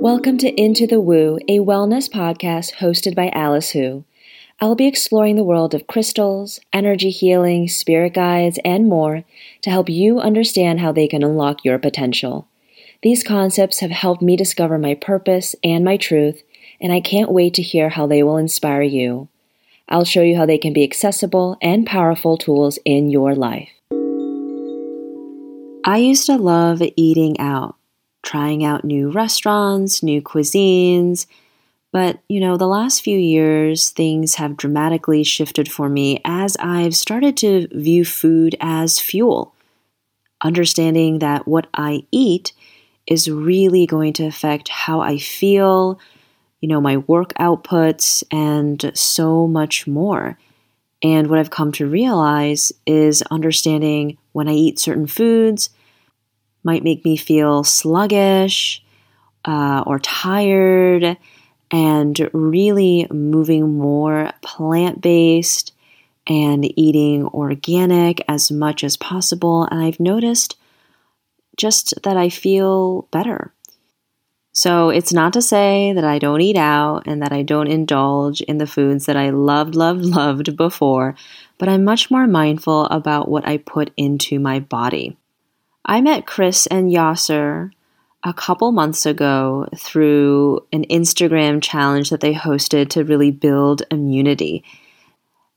Welcome to Into the Woo, a wellness podcast hosted by Alice Hu. I'll be exploring the world of crystals, energy healing, spirit guides, and more to help you understand how they can unlock your potential. These concepts have helped me discover my purpose and my truth, and I can't wait to hear how they will inspire you. I'll show you how they can be accessible and powerful tools in your life. I used to love eating out trying out new restaurants, new cuisines. But, you know, the last few years, things have dramatically shifted for me as I've started to view food as fuel, understanding that what I eat is really going to affect how I feel, you know, my work outputs, and so much more. And what I've come to realize is understanding when I eat certain foods, might make me feel sluggish uh, or tired, and really moving more plant based and eating organic as much as possible. And I've noticed just that I feel better. So it's not to say that I don't eat out and that I don't indulge in the foods that I loved, loved, loved before, but I'm much more mindful about what I put into my body. I met Chris and Yasser a couple months ago through an Instagram challenge that they hosted to really build immunity.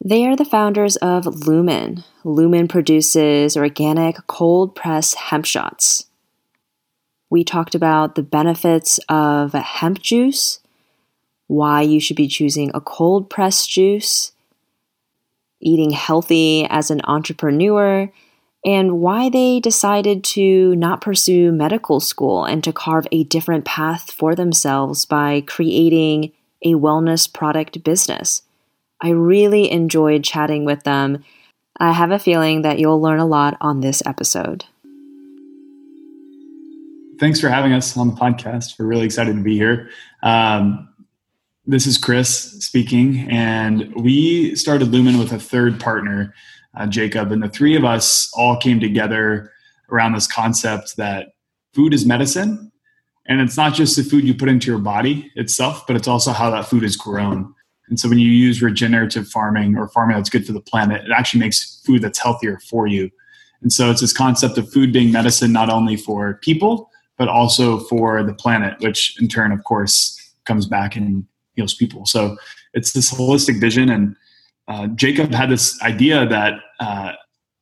They are the founders of Lumen. Lumen produces organic cold press hemp shots. We talked about the benefits of hemp juice, why you should be choosing a cold press juice, eating healthy as an entrepreneur, and why they decided to not pursue medical school and to carve a different path for themselves by creating a wellness product business. I really enjoyed chatting with them. I have a feeling that you'll learn a lot on this episode. Thanks for having us on the podcast. We're really excited to be here. Um, this is Chris speaking, and we started Lumen with a third partner uh, Jacob, and the three of us all came together around this concept that food is medicine. And it's not just the food you put into your body itself, but it's also how that food is grown. And so when you use regenerative farming or farming that's good for the planet, it actually makes food that's healthier for you. And so it's this concept of food being medicine not only for people, but also for the planet, which in turn, of course, comes back and heals people. So it's this holistic vision. And uh, Jacob had this idea that uh,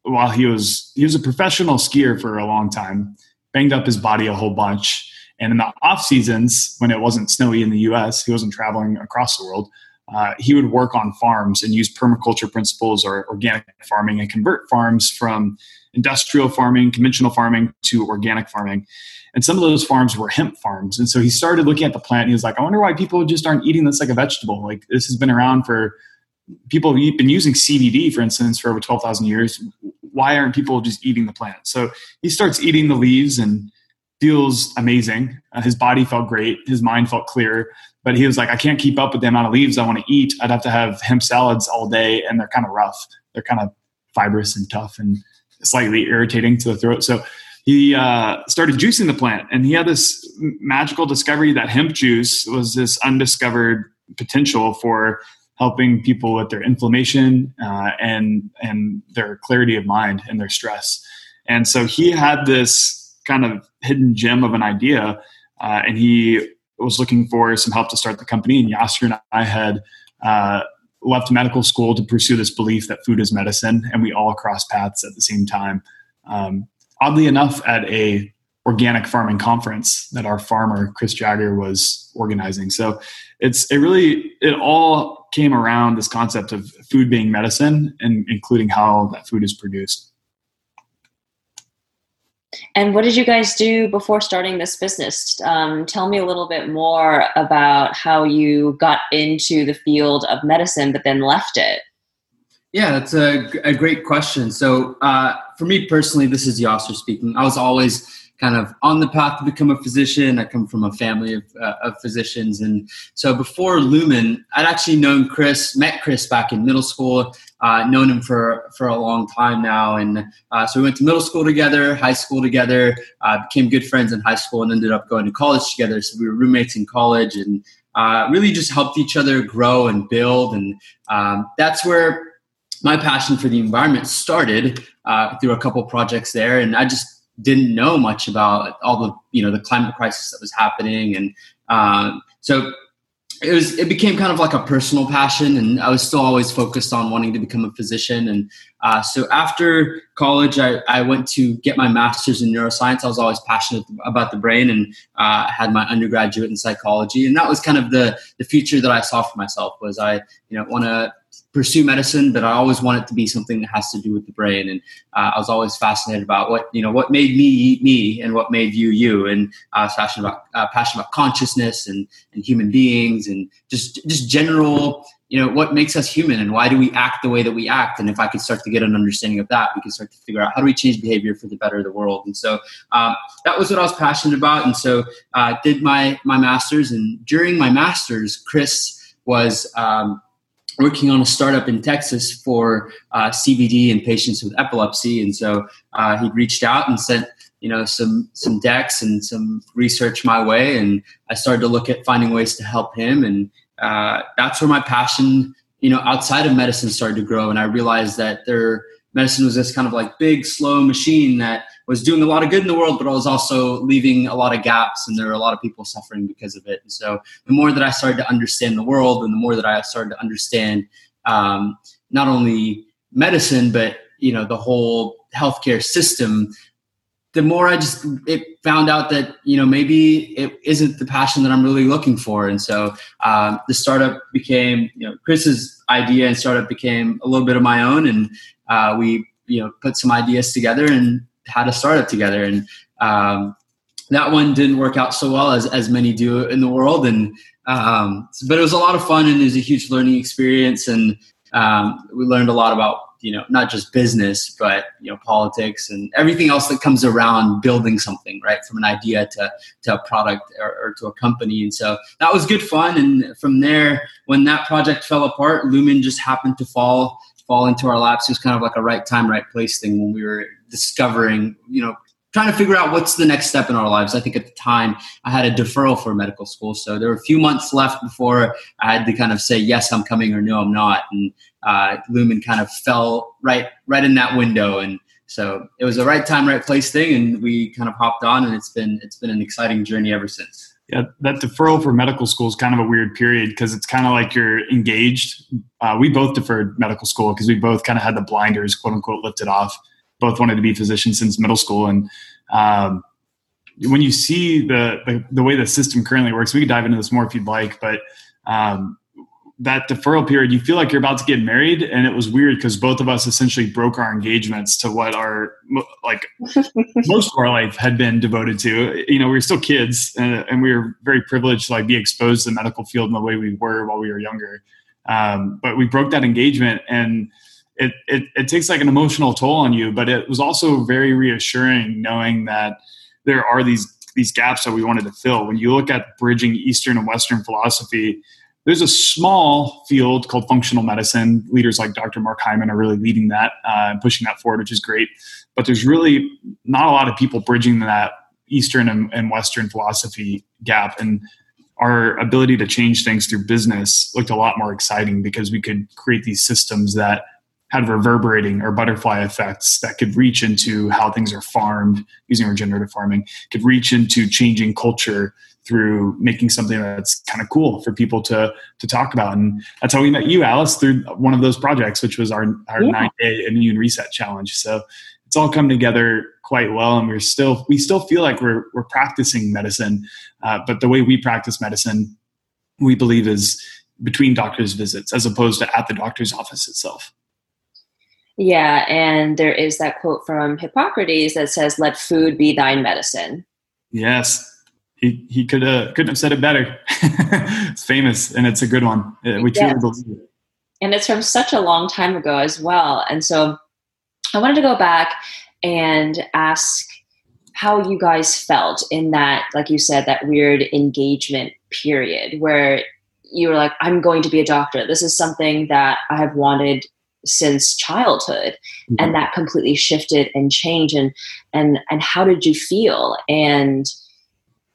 while he was he was a professional skier for a long time, banged up his body a whole bunch, and in the off seasons when it wasn't snowy in the U.S., he wasn't traveling across the world. Uh, he would work on farms and use permaculture principles or organic farming and convert farms from industrial farming, conventional farming to organic farming. And some of those farms were hemp farms. And so he started looking at the plant. And he was like, I wonder why people just aren't eating this like a vegetable. Like this has been around for people have been using CBD, for instance, for over 12,000 years. Why aren't people just eating the plant? So he starts eating the leaves and feels amazing. Uh, his body felt great. His mind felt clear. But he was like, I can't keep up with the amount of leaves I want to eat. I'd have to have hemp salads all day, and they're kind of rough. They're kind of fibrous and tough and slightly irritating to the throat. So he uh, started juicing the plant, and he had this magical discovery that hemp juice was this undiscovered potential for helping people with their inflammation uh, and and their clarity of mind and their stress. And so he had this kind of hidden gem of an idea, uh, and he was looking for some help to start the company. And Yasser and I had uh, left medical school to pursue this belief that food is medicine, and we all crossed paths at the same time. Um, oddly enough, at a organic farming conference that our farmer Chris Jagger was organizing. So it's it really it all came around this concept of food being medicine and including how that food is produced. And what did you guys do before starting this business? Um, tell me a little bit more about how you got into the field of medicine, but then left it. Yeah, that's a, a great question. So, uh, for me personally, this is Yasser speaking. I was always kind of on the path to become a physician. I come from a family of, uh, of physicians. And so before Lumen, I'd actually known Chris, met Chris back in middle school, uh, known him for, for a long time now. And uh, so we went to middle school together, high school together, uh, became good friends in high school, and ended up going to college together. So we were roommates in college and uh, really just helped each other grow and build. And um, that's where my passion for the environment started uh, through a couple projects there. And I just didn't know much about all the you know the climate crisis that was happening, and um, so it was it became kind of like a personal passion and i was still always focused on wanting to become a physician. And uh, so after college I, I went to get my master's in neuroscience. I was always passionate about the brain and uh, had my undergraduate in psychology. And that was kind of the the future that i saw for myself was i you know want to pursue medicine, but I always want it to be something that has to do with the brain. And uh, I was always fascinated about what you know what made me me and what made you you. And I was passionate about uh, passionate about consciousness and and human beings and just just general you know what makes us human and why do we act the way that we act and if i could start to get an understanding of that we could start to figure out how do we change behavior for the better of the world and so um, that was what i was passionate about and so uh, did my my master's and during my master's chris was um, working on a startup in Texas for uh, CBD in patients with epilepsy, and so uh, he reached out and sent you know some some decks and some research my way, and I started to look at finding ways to help him, and uh, that's where my passion you know outside of medicine started to grow, and I realized that there medicine was this kind of like big slow machine that was doing a lot of good in the world, but I was also leaving a lot of gaps, and there were a lot of people suffering because of it. And so, the more that I started to understand the world, and the more that I started to understand um, not only medicine, but you know the whole healthcare system, the more I just it found out that you know maybe it isn't the passion that I'm really looking for, and so um, the startup became you know Chris's idea, and startup became a little bit of my own, and uh, we you know put some ideas together and had a startup together, and um, that one didn't work out so well as as many do in the world, and um, but it was a lot of fun and it was a huge learning experience, and um, we learned a lot about you know not just business but you know politics and everything else that comes around building something right from an idea to, to a product or, or, to a company and so that was good fun and from there when that project fell apart lumen just happened to fall fall into our laps. It was kind of like a right time right place thing when we were discovering you know trying to figure out what's the next step in our lives. I think at the time I had a deferral for medical school, so there were a few months left before I had to kind of say yes, I'm coming or no, I'm not. And uh, Lumen kind of fell right right in that window, and so it was a right time, right place thing, and we kind of hopped on, and it's been it's been an exciting journey ever since. Yeah, that deferral for medical school is kind of a weird period because it's kind of like you're engaged. Uh, we both deferred medical school because we both kind of had the blinders, quote unquote, lifted off both wanted to be physicians since middle school. And um, when you see the, the, the way the system currently works, we could dive into this more if you'd like, but um, that deferral period, you feel like you're about to get married, and it was weird because both of us essentially broke our engagements to what our like most of our life had been devoted to. You know, we were still kids, and, and, we were very privileged to like be exposed to the medical field in the way we were while we were younger. Um, but we broke that engagement, and it, it, it takes like an emotional toll on you, but it was also very reassuring knowing that there are these these gaps that we wanted to fill. When you look at bridging Eastern and Western philosophy, there's a small field called functional medicine. Leaders like Dr. Mark Hyman are really leading that uh, and pushing that forward, which is great. But there's really not a lot of people bridging that Eastern and, and Western philosophy gap. And our ability to change things through business looked a lot more exciting because we could create these systems that had reverberating or butterfly effects that could reach into how things are farmed using regenerative farming, could reach into changing culture through making something that's kind of cool for people to to talk about. And that's how we met you, Alice, through one of those projects, which was our our yeah. nine day immune reset challenge. So it's all come together quite well, and we're still we still feel like we're we're practicing medicine, uh, but the way we practice medicine, we believe is between doctors' visits as opposed to at the doctor's office itself. Yeah, and there is that quote from Hippocrates that says, "Let food be thine medicine." Yes, he he could uh, couldn't have said it better. it's famous, and it's a good one. Uh, we truly believe it. And it's from such a long time ago as well. And so, I wanted to go back and ask how you guys felt in that, like you said, that weird engagement period where you were like, I'm going to be a doctor. This is something that I have wanted since childhood mm-hmm. and that completely shifted and changed and and and how did you feel? And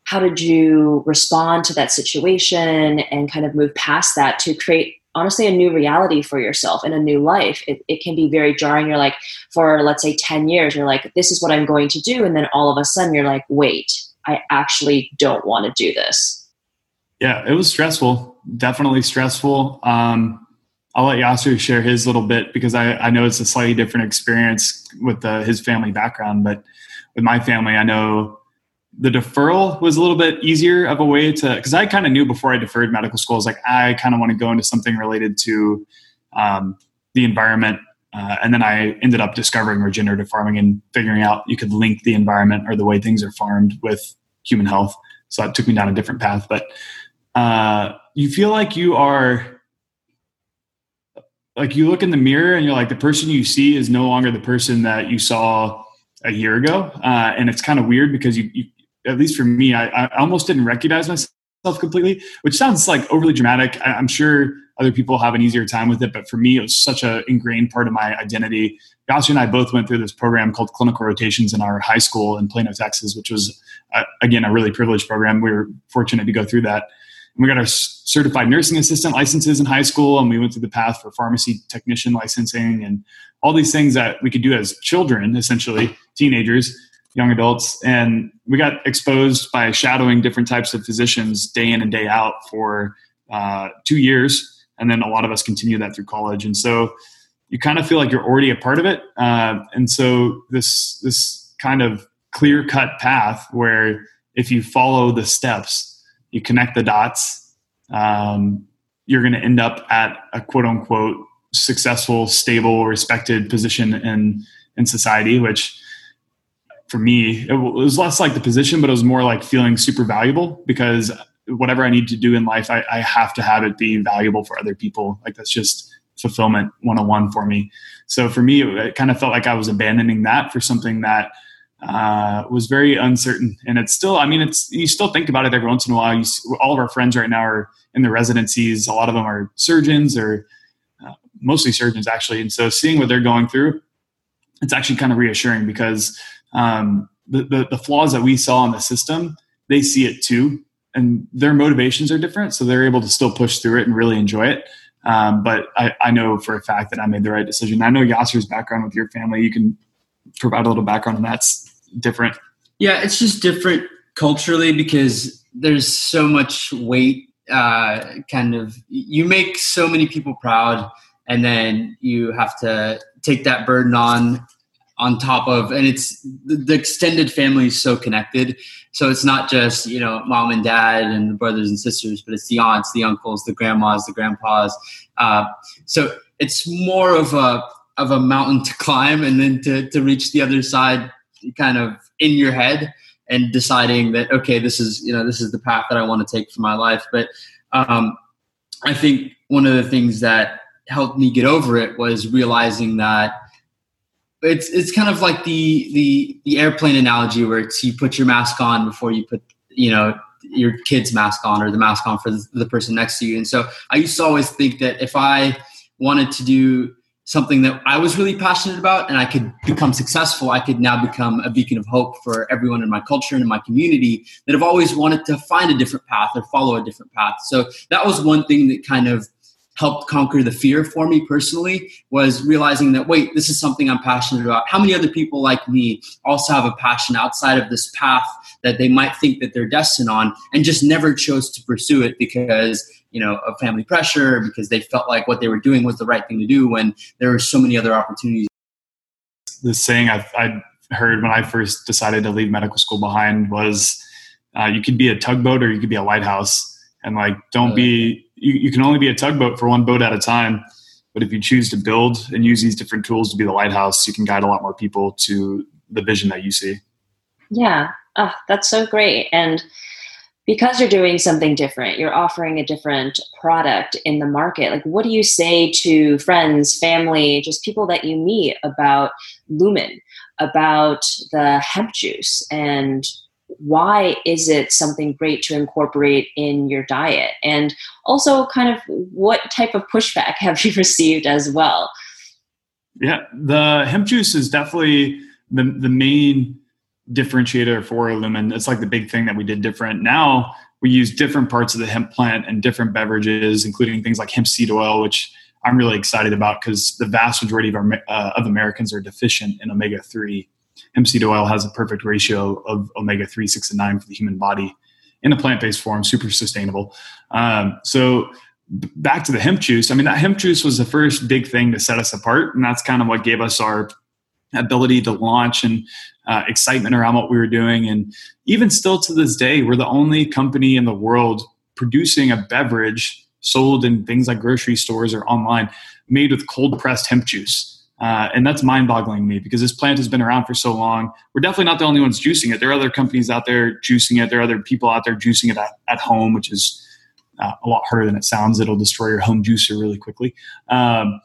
how did you respond to that situation and kind of move past that to create honestly a new reality for yourself and a new life? It, it can be very jarring. You're like for let's say 10 years you're like this is what i'm going to do and then all of a sudden you're like wait i actually don't want to do this. Yeah it was stressful definitely stressful. Um, i'll let yasser share his little bit because i, I know it's a slightly different experience with the, his family background but with my family i know the deferral was a little bit easier of a way to because I kind of knew before I deferred medical school, I was like, I kind of want to go into something related to um, the environment. Uh, and then I ended up discovering regenerative farming and figuring out you could link the environment or the way things are farmed with human health. So that took me down a different path. But uh, you feel like you are like you look in the mirror and you're like the person you see is no longer the person that you saw a year ago uh, and it's kind of weird because you, you at least for me, I, I almost didn't recognize myself completely, which sounds like overly dramatic. I, am sure other people have an easier time with it, but for me, it was such a ingrained part of my identity. Yasser and I both went through this program called Clinical Rotations in our high school in Plano, Texas, which was uh, again a really privileged program. We were fortunate to go through that. We got our certified nursing assistant licenses in high school, and we went through the path for pharmacy technician licensing and all these things that we could do as children, essentially teenagers young adults. And we got exposed by shadowing different types of physicians day in and day out for uh, two years. And then a lot of us continue that through college. And so you kind of feel like you're already a part of it. Uh, and so this this kind of clear cut path where if you follow the steps you connect the dots um, you're going to end up at a quote unquote successful stable respected position in in society which for me, it was less like the position, but it was more like feeling super valuable because whatever I need to do in life, I, I have to have it be valuable for other people. Like that's just fulfillment 101 for me. So for me, it, it kind of felt like I was abandoning that for something that uh, was very uncertain. And it's still, I mean, it's, you still think about it every once in a while. You, all of our friends right now are in the residencies. A lot of them are surgeons or uh, mostly surgeons actually. And so seeing what they're going through, it's actually kind of reassuring because um, the, the, the flaws that we saw in the system, they see it too, and their motivations are different, so they're able to still push through it and really enjoy it. Um, but I, I, know for a fact that I made the right decision. I know Yasser's background with your family. You can provide a little background, and that's different. Yeah, it's just different culturally because there's so much weight. Uh, kind of, you make so many people proud, and then you have to take that burden on on top of and it's the, the, extended family is so connected so it's not just you know mom and dad and the brothers and sisters but it's the aunts the uncles the grandmas the grandpas uh, so it's more of a of a mountain to climb and then to, to reach the other side kind of in your head and deciding that okay this is you know this is the path that i want to take for my life but um, i think one of the things that helped me get over it was realizing that it's it's kind of like the the the airplane analogy where it's you put your mask on before you put you know your kid's mask on or the mask on for the, the person next to you. And so I used to always think that if I wanted to do something that I was really passionate about and I could become successful, I could now become a beacon of hope for everyone in my culture and in my community that have always wanted to find a different path or follow a different path. So that was one thing that kind of helped conquer the fear for me personally was realizing that wait this is something i'm passionate about how many other people like me also have a passion outside of this path that they might think that they're destined on and just never chose to pursue it because you know of family pressure because they felt like what they were doing was the right thing to do when there were so many other opportunities the saying i i heard when i first decided to leave medical school behind was uh, you could be a tugboat or you could be a lighthouse and like don't be you, you can only be a tugboat for one boat at a time. But if you choose to build and use these different tools to be the lighthouse, you can guide a lot more people to the vision that you see. Yeah, oh, that's so great. And because you're doing something different, you're offering a different product in the market. Like, what do you say to friends, family, just people that you meet about Lumen, about the hemp juice, and why is it something great to incorporate in your diet? And also, kind of what type of pushback have you received as well? Yeah, the hemp juice is definitely the, the main differentiator for Lumen. It's like the big thing that we did different. Now we use different parts of the hemp plant and different beverages, including things like hemp seed oil, which I'm really excited about because the vast majority of, our, uh, of Americans are deficient in omega 3 hemp seed oil has a perfect ratio of omega 3, 6, and 9 for the human body in a plant based form, super sustainable. Um, so, back to the hemp juice, I mean, that hemp juice was the first big thing to set us apart. And that's kind of what gave us our ability to launch and uh, excitement around what we were doing. And even still to this day, we're the only company in the world producing a beverage sold in things like grocery stores or online made with cold pressed hemp juice. Uh, and that's mind boggling to me because this plant has been around for so long. We're definitely not the only ones juicing it. There are other companies out there juicing it. There are other people out there juicing it at, at home, which is uh, a lot harder than it sounds. It'll destroy your home juicer really quickly. Um,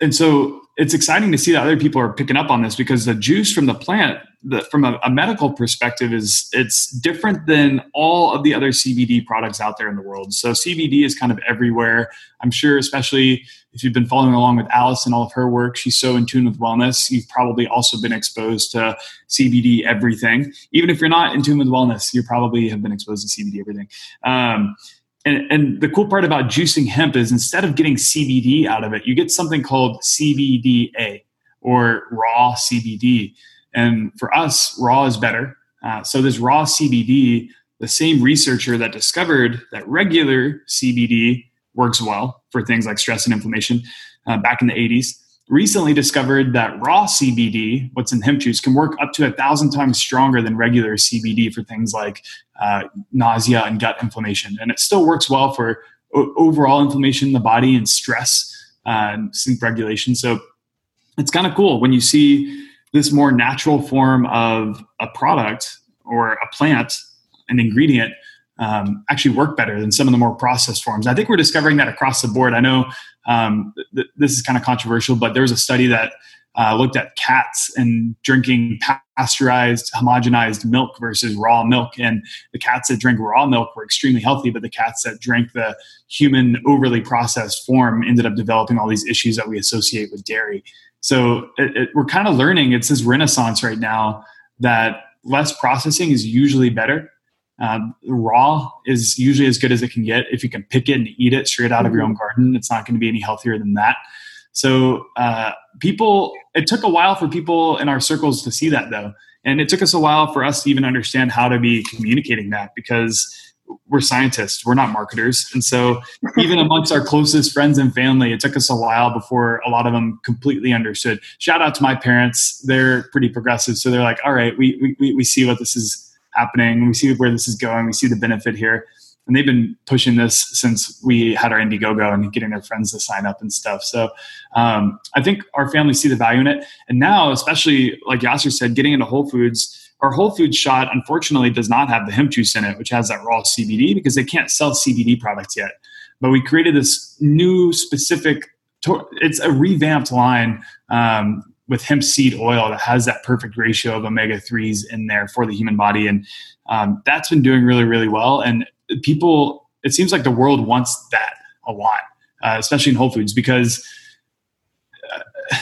and so it's exciting to see that other people are picking up on this because the juice from the plant the, from a, a, medical perspective is it's different than all of the other cbd products out there in the world. So cbd is kind of everywhere. I'm sure especially if you've been following along with alice and all of her work she's so in tune with wellness. You've probably also been exposed to cbd everything. Even if you're not in tune with wellness you probably have been exposed to cbd everything. Um, and, and the cool part about juicing hemp is instead of getting CBD out of it, you get something called CBDA or raw CBD. And for us, raw is better. Uh, so this raw CBD, the same researcher that discovered that regular CBD works well for things like stress and inflammation uh, back in the 80s, recently discovered that raw CBD, what's in hemp juice, can work up to a thousand times stronger than regular CBD for things like uh, nausea and gut inflammation. And it still works well for o- overall inflammation in the body and stress uh, and sleep regulation. So it's kind of cool when you see this more natural form of a product or a plant, an ingredient um, actually work better than some of the more processed forms. I think we're discovering that across the board. I know um, th- this is kind of controversial, but there was a study that uh, looked at cats and drinking pasteurized, homogenized milk versus raw milk. And the cats that drank raw milk were extremely healthy, but the cats that drank the human overly processed form ended up developing all these issues that we associate with dairy. So it, it, we're kind of learning it's this renaissance right now that less processing is usually better um, raw is usually as good as it can get. If you can pick it and eat it straight out of your mm-hmm. own garden, it's not going to be any healthier than that. So uh, people, it took a while for people in our circles to see that though, and it took us a while for us to even understand how to be communicating that because we're scientists, we're not marketers, and so even amongst our closest friends and family, it took us a while before a lot of them completely understood. Shout out to my parents; they're pretty progressive, so they're like, "All right, we we we see what this is." Happening. We see where this is going. We see the benefit here. And they've been pushing this since we had our Indiegogo and getting their friends to sign up and stuff. So um, I think our families see the value in it. And now, especially like Yasser said, getting into Whole Foods, our Whole Foods shot unfortunately does not have the hemp juice in it, which has that raw CBD because they can't sell CBD products yet. But we created this new specific, it's a revamped line um, with hemp seed oil that has that perfect ratio of omega 3s in there for the human body. And um, that's been doing really, really well. And people, it seems like the world wants that a lot, uh, especially in Whole Foods, because uh,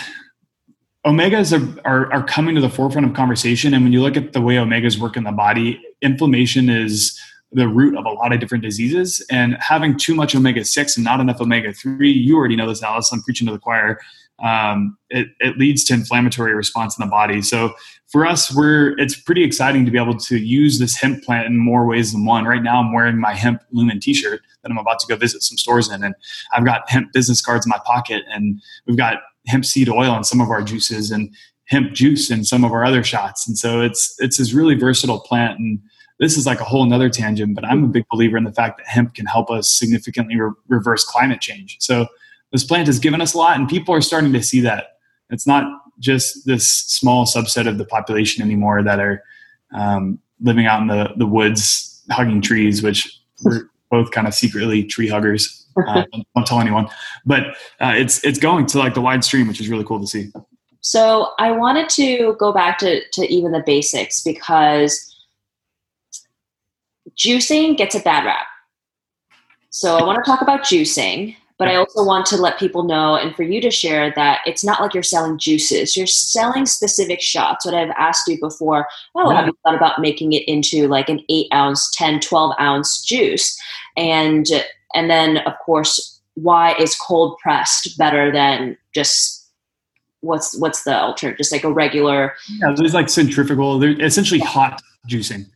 omegas are, are, are coming to the forefront of conversation. And when you look at the way omegas work in the body, inflammation is the root of a lot of different diseases. And having too much omega 6 and not enough omega 3, you already know this, Alice, I'm preaching to the choir um, it, it leads to inflammatory response in the body. So for us, we're it's pretty exciting to be able to use this hemp plant in more ways than one. Right now, I'm wearing my hemp lumen T-shirt that I'm about to go visit some stores in, and I've got hemp business cards in my pocket, and we've got hemp seed oil in some of our juices and hemp juice in some of our other shots. And so it's it's this really versatile plant and this is like a whole nother tangent, but I'm a big believer in the fact that hemp can help us significantly re- reverse climate change. So this plant has given us a lot and people are starting to see that it's not just this small subset of the population anymore that are um, living out in the, the woods hugging trees, which we're both kind of secretly tree huggers. Uh, don't tell anyone, but uh, it's it's going to like the wide stream, which is really cool to see. So I wanted to go back to to even the basics because juicing gets a bad rap. So I want to talk about juicing, but I also want to let people know and for you to share that it's not like you're selling juices. You're selling specific shots. What I've asked you before, oh, yeah. have you thought about making it into like an 8 ounce, 10, 12 ounce juice? And and then of course, why is cold pressed better than just what's what's the alternative? Just like a regular Yeah, there's like centrifugal. They're essentially hot juicing.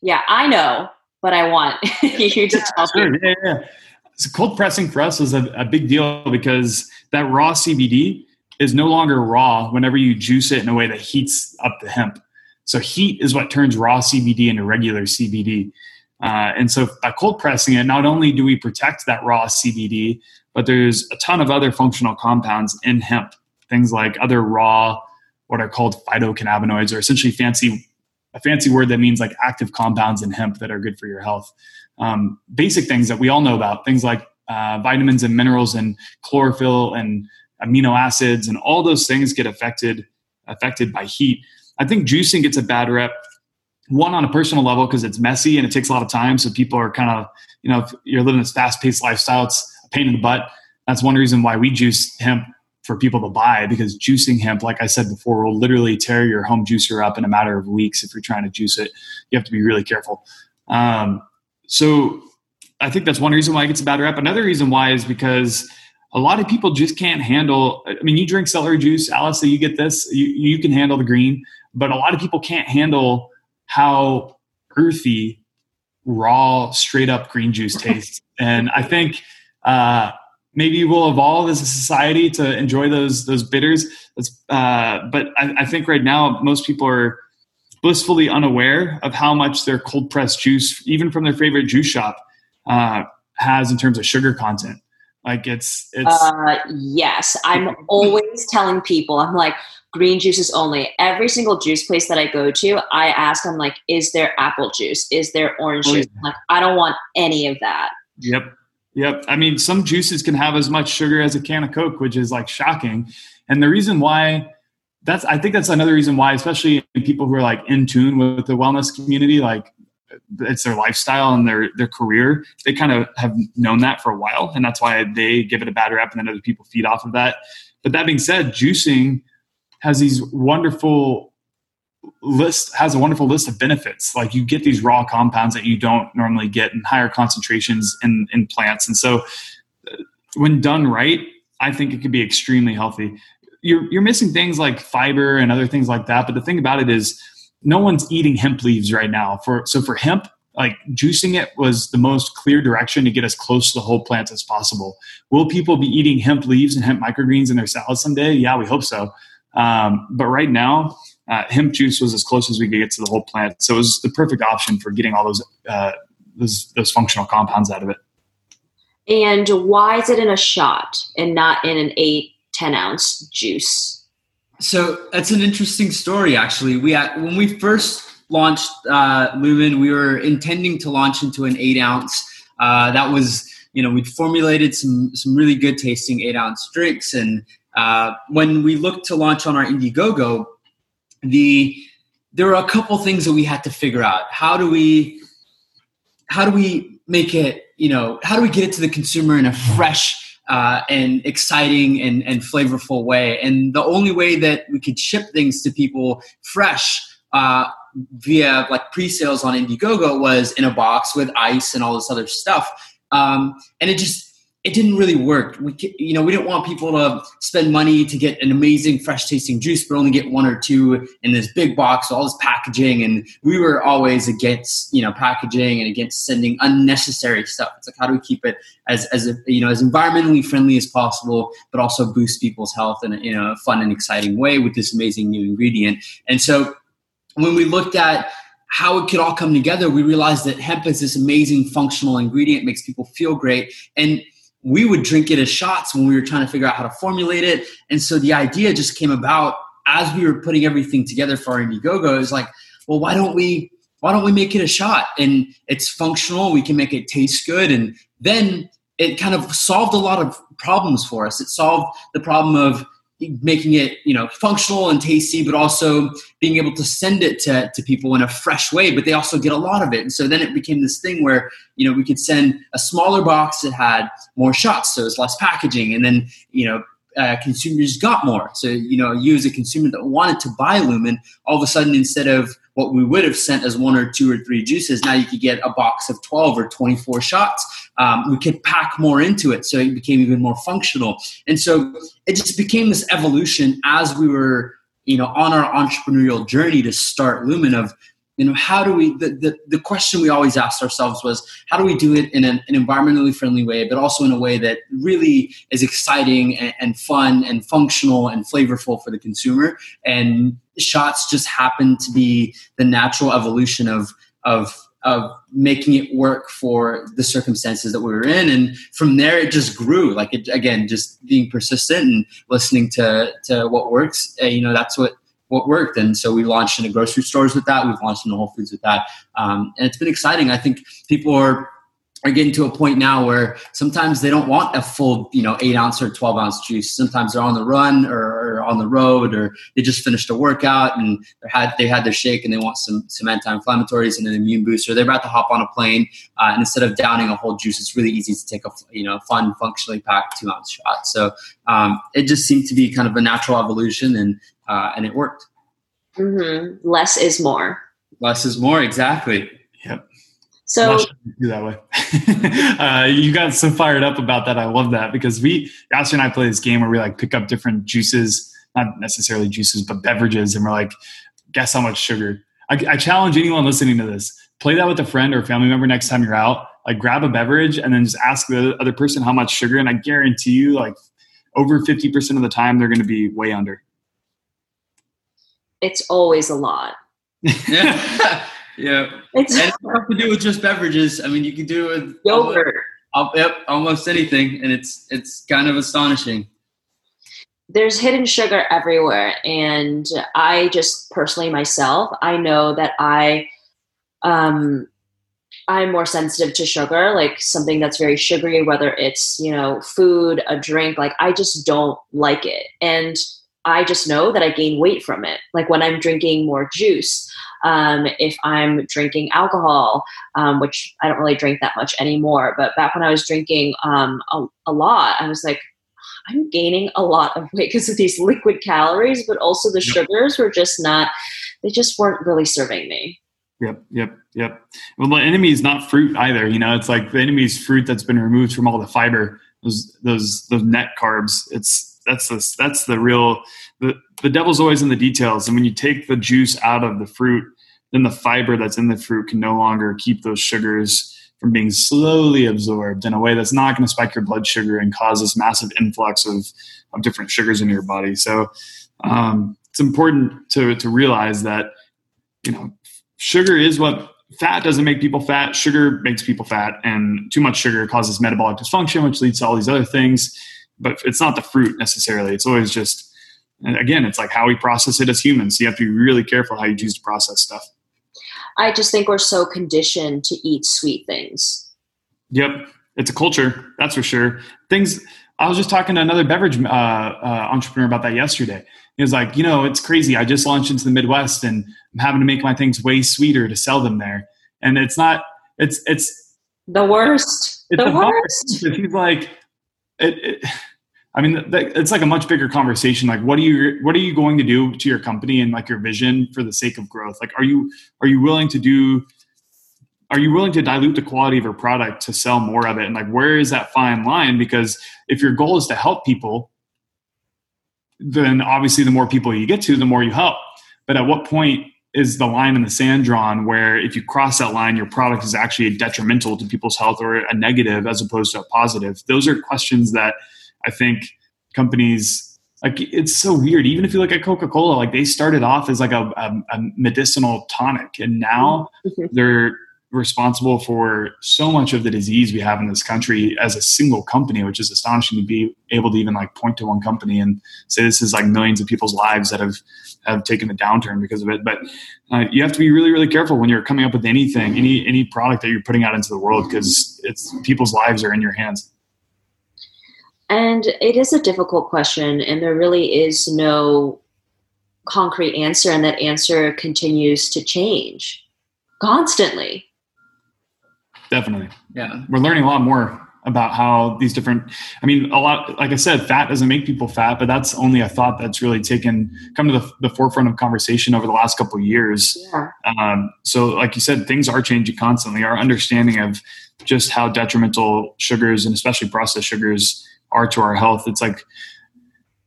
Yeah, I know, but I want you to tell sure. me. Yeah, yeah. So cold pressing for us is a, a big deal because that raw CBD is no longer raw whenever you juice it in a way that heats up the hemp. So heat is what turns raw CBD into regular CBD. Uh, and so by cold pressing it, not only do we protect that raw CBD, but there's a ton of other functional compounds in hemp. Things like other raw, what are called phytocannabinoids, or essentially fancy a fancy word that means like active compounds in hemp that are good for your health. Um, basic things that we all know about, things like uh, vitamins and minerals and chlorophyll and amino acids and all those things get affected affected by heat. I think juicing gets a bad rep. One on a personal level because it's messy and it takes a lot of time. So people are kind of, you know, if you're living this fast paced lifestyle, it's a pain in the butt. That's one reason why we juice hemp for people to buy because juicing hemp, like I said before, will literally tear your home juicer up in a matter of weeks if you're trying to juice it. You have to be really careful. Um, so I think that's one reason why it gets a bad rep. Another reason why is because a lot of people just can't handle. I mean, you drink celery juice, Alice, so you get this. You, you can handle the green, but a lot of people can't handle how earthy, raw, straight up green juice tastes. and I think uh, maybe we'll evolve as a society to enjoy those those bitters. Uh, but I, I, think right now most people are blissfully unaware of how much their cold pressed juice, even from their favorite juice shop, uh, has in terms of sugar content. Like it's it's. Uh, yes, I'm always telling people I'm like green juices only. Every single juice place that I go to, I ask them like, is there apple juice? Is there orange oh, juice? Like I don't want any of that. Yep. Yep. I mean, some juices can have as much sugar as a can of Coke, which is like shocking. And the reason why that's, I think that's another reason why, especially people who are like in tune with the wellness community, like it's their lifestyle and their their career. They kind of have known that for a while, and that's why they give it a bad rap, and then other people feed off of that. But that being said, juicing has these wonderful list has a wonderful list of benefits. Like you get these raw compounds that you don't normally get in higher concentrations in, in plants. And so uh, when done right, I think it could be extremely healthy. You're, you're missing things like fiber and other things like that. But the thing about it is no one's eating hemp leaves right now. For, so for hemp, like juicing it was the most clear direction to get as close to the whole plant as possible. Will people be eating hemp leaves and hemp microgreens in their salads someday? Yeah, we hope so. Um, but right now, uh, hemp juice was as close as we could get to the whole plant. So it was the perfect option for getting all those uh, those, those functional compounds out of it. And why is it in a shot and not in an eight, 10 ounce juice? So that's an interesting story, actually. We when we first launched uh, Lumen, we were intending to launch into an eight ounce. Uh, that was, you know, we'd formulated some some really good tasting eight ounce drinks, and uh, when we looked to launch on our Indiegogo, the there were a couple things that we had to figure out. How do we how do we make it, you know, how do we get it to the consumer in a fresh uh, and exciting and, and flavorful way? And the only way that we could ship things to people fresh uh, via like pre-sales on Indiegogo was in a box with ice and all this other stuff. Um, and it just it didn't really work. We, you know, we didn't want people to spend money to get an amazing fresh tasting juice, but only get one or two in this big box, all this packaging. And we were always against, you know, packaging and against sending unnecessary stuff. It's like, how do we keep it as, as, a, you know, as environmentally friendly as possible, but also boost people's health in a, know, a fun and exciting way with this amazing new ingredient. And so when we looked at how it could all come together, we realized that hemp is this amazing functional ingredient, makes people feel great. And we would drink it as shots when we were trying to figure out how to formulate it. And so the idea just came about as we were putting everything together for our Indiegogo. Is like, well, why don't we why don't we make it a shot? And it's functional. We can make it taste good. And then it kind of solved a lot of problems for us. It solved the problem of making it you know functional and tasty but also being able to send it to, to people in a fresh way but they also get a lot of it. And so then it became this thing where you know we could send a smaller box that had more shots so it's less packaging and then you know uh, consumers got more. So you know you as a consumer that wanted to buy lumen all of a sudden instead of what we would have sent as one or two or three juices. Now you could get a box of 12 or 24 shots. Um, we could pack more into it so it became even more functional. And so it just became this evolution as we were you know on our entrepreneurial journey to start lumen of you know how do we the, the, the question we always asked ourselves was how do we do it in an, an environmentally friendly way but also in a way that really is exciting and, and, fun and functional and flavorful for the consumer? And shots just happen to be the natural evolution of of of making it work for the circumstances that we were in. And from there it just grew. Like it, again just being persistent and listening to to what works uh, you know that's what what worked. And so we launched into grocery stores with that. We've launched into whole foods with that. Um, and it's been exciting. I think people are are getting to a point now where sometimes they don't want a full, you know, eight ounce or 12 ounce juice. Sometimes they're on the run or, or on the road or they just finished a workout and they had, they had their shake and they want some, some anti-inflammatories and an immune booster. They're about to hop on a plane. Uh, and instead of downing a whole juice, it's really easy to take a, you know, fun, functionally packed two ounce shot. So um, it just seemed to be kind of a natural evolution and, uh, and it worked. Mm-hmm. Less is more. Less is more. Exactly. Yep. So do that way. uh, you got so fired up about that. I love that because we, Ashley and I play this game where we like pick up different juices, not necessarily juices, but beverages, and we're like, guess how much sugar. I, I challenge anyone listening to this: play that with a friend or a family member next time you're out. Like, grab a beverage and then just ask the other person how much sugar, and I guarantee you, like, over fifty percent of the time, they're going to be way under. It's always a lot. yeah. Yeah, it's and it to do with just beverages. I mean, you can do it with yogurt. Almost, yep, almost anything, and it's it's kind of astonishing. There's hidden sugar everywhere, and I just personally myself, I know that I, um, I'm more sensitive to sugar, like something that's very sugary, whether it's you know food, a drink. Like I just don't like it, and I just know that I gain weight from it. Like when I'm drinking more juice, um, if I'm drinking alcohol, um, which I don't really drink that much anymore. But back when I was drinking um, a, a lot, I was like, I'm gaining a lot of weight because of these liquid calories, but also the yep. sugars were just not, they just weren't really serving me. Yep, yep, yep. Well, the enemy is not fruit either. You know, it's like the enemy is fruit that's been removed from all the fiber, those those those net carbs. It's that's the that's the real the the devil's always in the details. And when you take the juice out of the fruit, then the fiber that's in the fruit can no longer keep those sugars from being slowly absorbed in a way that's not going to spike your blood sugar and cause this massive influx of, of different sugars into your body. So um, it's important to, to realize that, you know, sugar is what fat doesn't make people fat. Sugar makes people fat and too much sugar causes metabolic dysfunction, which leads to all these other things. But it's not the fruit necessarily. It's always just, again, it's like how we process it as humans. So you have to be really careful how you choose to process stuff. I just think we're so conditioned to eat sweet things. Yep, it's a culture, that's for sure. Things. I was just talking to another beverage uh, uh, entrepreneur about that yesterday. He was like, you know, it's crazy. I just launched into the Midwest, and I'm having to make my things way sweeter to sell them there. And it's not. It's it's the worst. It's the, the worst. He's like, it, it I mean, it's like a much bigger conversation. Like, what are you what are you going to do to your company and like your vision for the sake of growth? Like, are you are you willing to do? Are you willing to dilute the quality of your product to sell more of it? And like, where is that fine line? Because if your goal is to help people, then obviously the more people you get to, the more you help. But at what point is the line in the sand drawn where if you cross that line, your product is actually detrimental to people's health or a negative as opposed to a positive? Those are questions that I think companies like it's so weird. Even if you look at Coca Cola, like they started off as like a, a, a medicinal tonic, and now mm-hmm. they're responsible for so much of the disease we have in this country as a single company, which is astonishing to be able to even like point to one company and say this is like millions of people's lives that have have taken a downturn because of it. But uh, you have to be really, really careful when you're coming up with anything, any any product that you're putting out into the world because it's people's lives are in your hands. And it is a difficult question, and there really is no concrete answer, and that answer continues to change constantly. Definitely. Yeah. We're learning a lot more about how these different i mean a lot like i said fat doesn't make people fat but that's only a thought that's really taken come to the, the forefront of conversation over the last couple of years Yeah. um, so like you said things are changing constantly our understanding of just how detrimental sugars and especially processed sugars are to our health it's like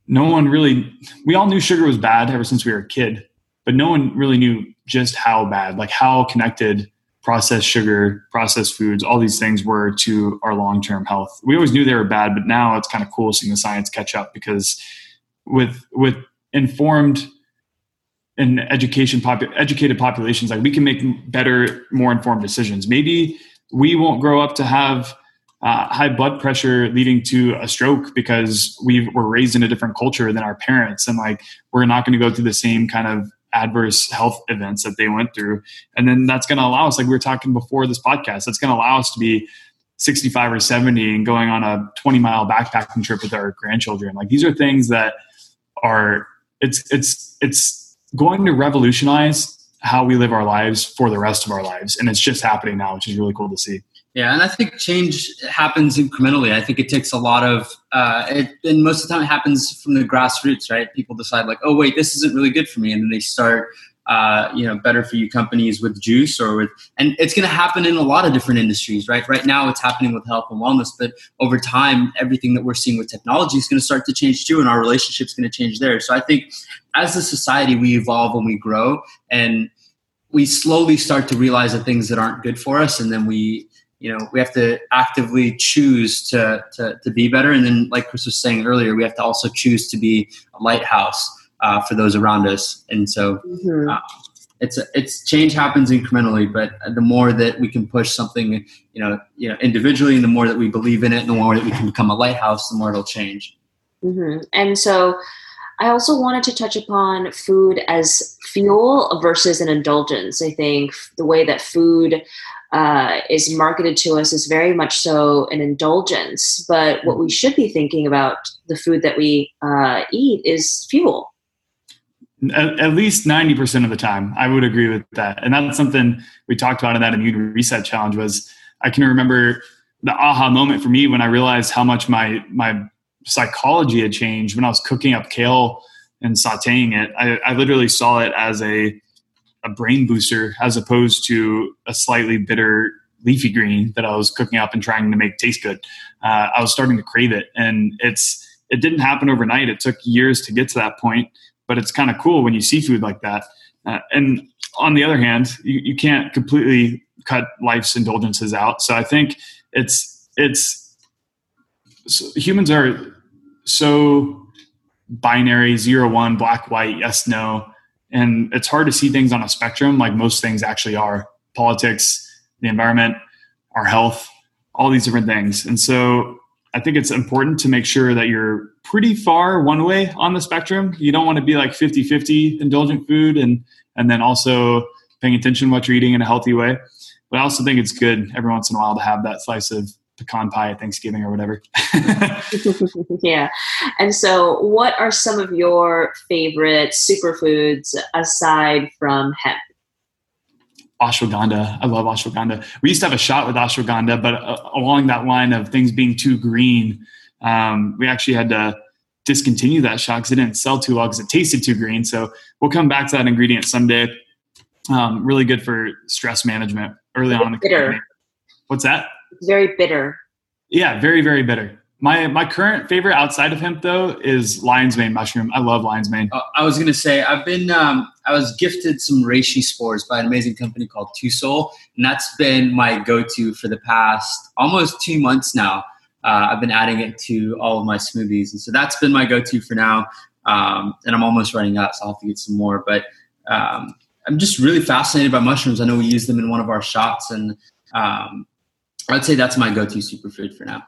no one really we all knew sugar was bad ever since we were a kid but no one really knew just how bad like how connected processed sugar, processed foods, all these things were to our long term health. We always knew they were bad, but now it's kind of cool seeing the science catch up because with with informed and education popu- educated populations, like we can make better, more informed decisions. Maybe we won't grow up to have uh, high blood pressure leading to a stroke because we were raised in a different culture than our parents, and like we're not going to go through the same kind of adverse health events that they went through. And then that's going to allow us, like we were talking before this podcast, that's going to allow us to be 65 or 70 and going on a 20 mile backpacking trip with our grandchildren. Like these are things that are, it's, it's, it's going to revolutionize how we live our lives for the rest of our lives. And it's just happening now, which is really cool to see. Yeah, and I think change happens incrementally. I think it takes a lot of, uh, it, and most of the time it happens from the grassroots, right? People decide like, oh wait, this isn't really good for me, and then they start, uh, you know, better for you companies with juice or with, and it's going to happen in a lot of different industries, right? Right now it's happening with health and wellness, but over time, everything that we're seeing with technology is going to start to change too, and our relationship's going to change there. So I think as a society, we evolve and we grow, and we slowly start to realize the things that aren't good for us, and then we you know we have to actively choose to, to, to be better and then like chris was saying earlier we have to also choose to be a lighthouse uh, for those around us and so Mhm. uh, it's it's change happens incrementally but the more that we can push something you know you know individually and the more that we believe in it and the more that we can become a lighthouse the more it'll change hmm And so I also wanted to touch upon food as fuel versus an indulgence. I think the way that food uh, is marketed to us is very much so an indulgence, but what we should be thinking about the food that we uh, eat is fuel. At, at least 90% of the time, I would agree with that. And that's something we talked about in that immune reset challenge was I can remember the aha moment for me when I realized how much my, my psychology had changed when I was cooking up kale and sauteing it. I, I literally saw it as a, a brain booster as opposed to a slightly bitter leafy green that I was cooking up and trying to make taste good. Uh, I was starting to crave it, and it's it didn't happen overnight. It took years to get to that point, but it's kind of cool when you see food like that. Uh, and on the other hand, you, you can't completely cut life's indulgences out. So I think it's it's so humans are so binary zero one black white yes no and it's hard to see things on a spectrum like most things actually are. Politics the environment our health all these different things. And so i think it's important to make sure that you're pretty far one way on the spectrum. You don't want to be like 50-50 indulgent food and and then also paying attention to what you're eating in a healthy way. But i also think it's good every once in a while to have that slice of pecan pie at thanksgiving or whatever yeah. And so, what are some of your favorite superfoods aside from hemp? ashwagandha. I love ashwagandha. We used to have a shot with ashwagandha, but uh, along that line of things being too green, um, we actually had to discontinue that shot because it didn't sell too well because it tasted too green. So we'll come back to that ingredient someday. Um, really good for stress management early on in the Bitter. What's that? It's very bitter. Yeah, very very bitter. My my current favorite outside of hemp though is lion's mane mushroom. I love lion's mane. Uh, I was gonna say I've been um, I was gifted some reishi spores by an amazing company called Two Soul, and that's been my go-to for the past almost two months now. Uh, I've been adding it to all of my smoothies, and so that's been my go-to for now. Um, and I'm almost running out, so I'll have to get some more. But um, I'm just really fascinated by mushrooms. I know we use them in one of our shots, and um, I'd say that's my go-to superfood for now.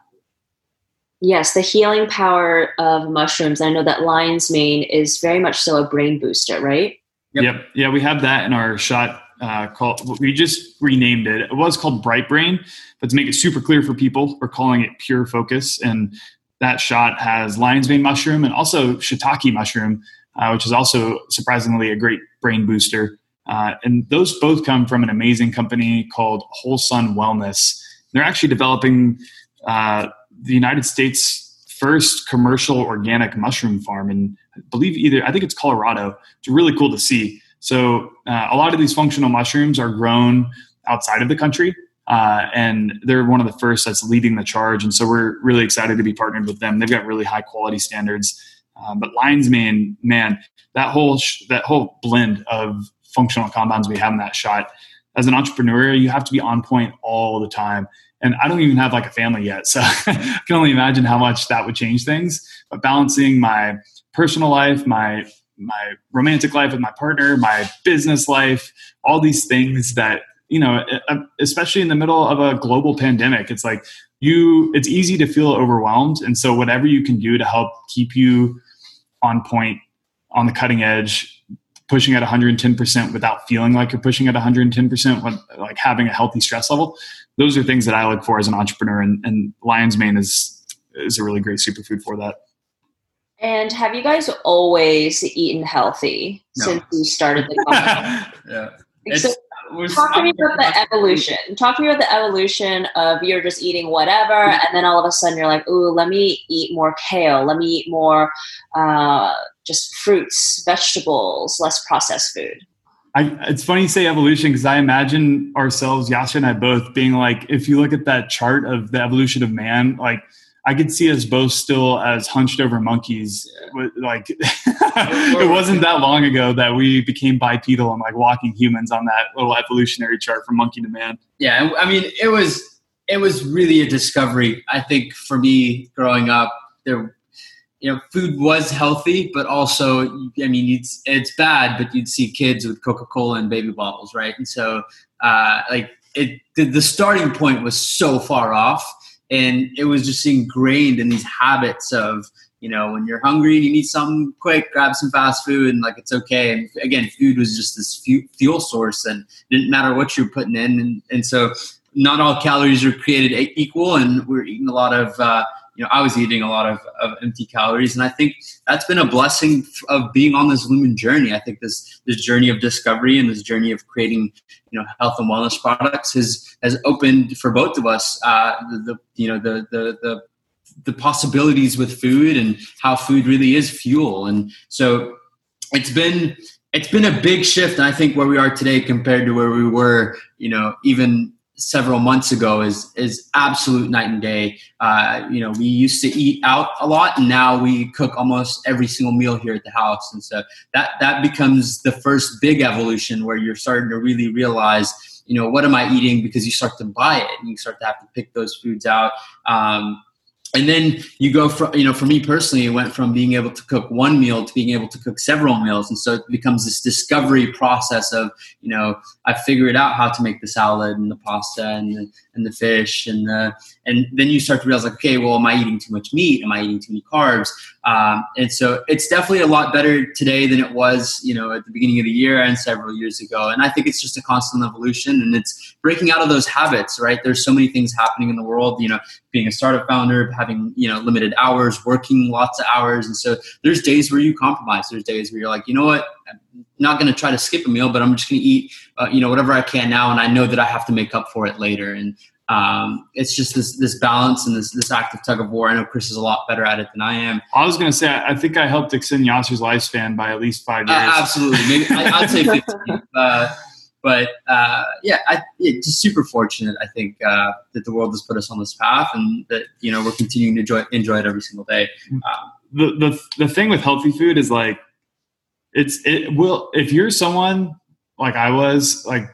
Yes, the healing power of mushrooms. I know that lion's mane is very much so a brain booster, right? Yep. yep. Yeah, we have that in our shot uh, called. We just renamed it. It was called Bright Brain, but to make it super clear for people, we're calling it Pure Focus. And that shot has lion's mane mushroom and also shiitake mushroom, uh, which is also surprisingly a great brain booster. Uh, and those both come from an amazing company called Whole Sun Wellness. They're actually developing uh, the United States' first commercial organic mushroom farm, and I believe either I think it's Colorado. It's really cool to see. So uh, a lot of these functional mushrooms are grown outside of the country, uh, and they're one of the first that's leading the charge. And so we're really excited to be partnered with them. They've got really high quality standards. Um, but lion's mane, man, that whole sh- that whole blend of functional compounds we have in that shot. As an entrepreneur, you have to be on point all the time. And I don't even have like a family yet, so I can only imagine how much that would change things. But balancing my personal life, my my romantic life with my partner, my business life, all these things that you know, especially in the middle of a global pandemic, it's like you it's easy to feel overwhelmed and so whatever you can do to help keep you on point on the cutting edge pushing at 110% without feeling like you're pushing at 110% when, like having a healthy stress level those are things that i look for as an entrepreneur and, and lion's mane is is a really great superfood for that and have you guys always eaten healthy no. since you started the company yeah. So, talk to me about the evolution. Talk to me about the evolution of you're just eating whatever, and then all of a sudden you're like, "Ooh, let me eat more kale. Let me eat more uh, just fruits, vegetables, less processed food." I, it's funny you say evolution because I imagine ourselves, Yasha and I both, being like, if you look at that chart of the evolution of man, like I could see us both still as hunched over monkeys. Yeah. Like it wasn't that long ago that we became bipedal and like walking humans on that little evolutionary chart from monkey to man. Yeah, I mean it was it was really a discovery. I think for me growing up, there you know food was healthy, but also I mean it's it's bad, but you'd see kids with Coca Cola and baby bottles, right? And so uh, like it the, the starting point was so far off and it was just ingrained in these habits of you know when you're hungry and you need something quick grab some fast food and like it's okay and again food was just this fuel source and it didn't matter what you're putting in and, and so not all calories are created equal and we're eating a lot of uh, you know, I was eating a lot of, of empty calories, and I think that's been a blessing of being on this Lumen journey. I think this this journey of discovery and this journey of creating, you know, health and wellness products has has opened for both of us uh, the, the you know the the the the possibilities with food and how food really is fuel, and so it's been it's been a big shift. I think where we are today compared to where we were, you know, even several months ago is is absolute night and day. Uh, you know, we used to eat out a lot, and now we cook almost every single meal here at the house, and so that that becomes the first big evolution where you're starting to really realize. You know what am I eating? Because you start to buy it, and you start to have to pick those foods out. Um, and then you go from you know for me personally it went from being able to cook one meal to being able to cook several meals. And so it becomes this discovery process of you know i figured out how to make the salad and the pasta and the, and the fish and the and then you start to realize like okay well am i eating too much meat? Am i eating too many carbs? Um, and so it's definitely a lot better today than it was you know at the beginning of the year and several years ago. And i think it's just a constant evolution and it's breaking out of those habits right? There's so many things happening in the world you know being a startup founder having you know limited hours working lots of hours. And so there's days where you compromise. There's days where you're like you know what i'm not going to try to skip a meal but i'm just going to eat uh, you know whatever i can now and i know that i have to make up for it later and um, it's just this this balance and this this active tug of war. I know Chris is a lot better at it than I am. I was going to say I think I helped extend Yasser's lifespan by at least five years. Uh, absolutely, maybe I, would say fifteen. Uh, but uh, yeah, I, yeah, just super fortunate. I think uh, that the world has put us on this path, and that you know we're continuing to enjoy enjoy it every single day. Um, the the the thing with healthy food is like it's it will if you're someone like I was like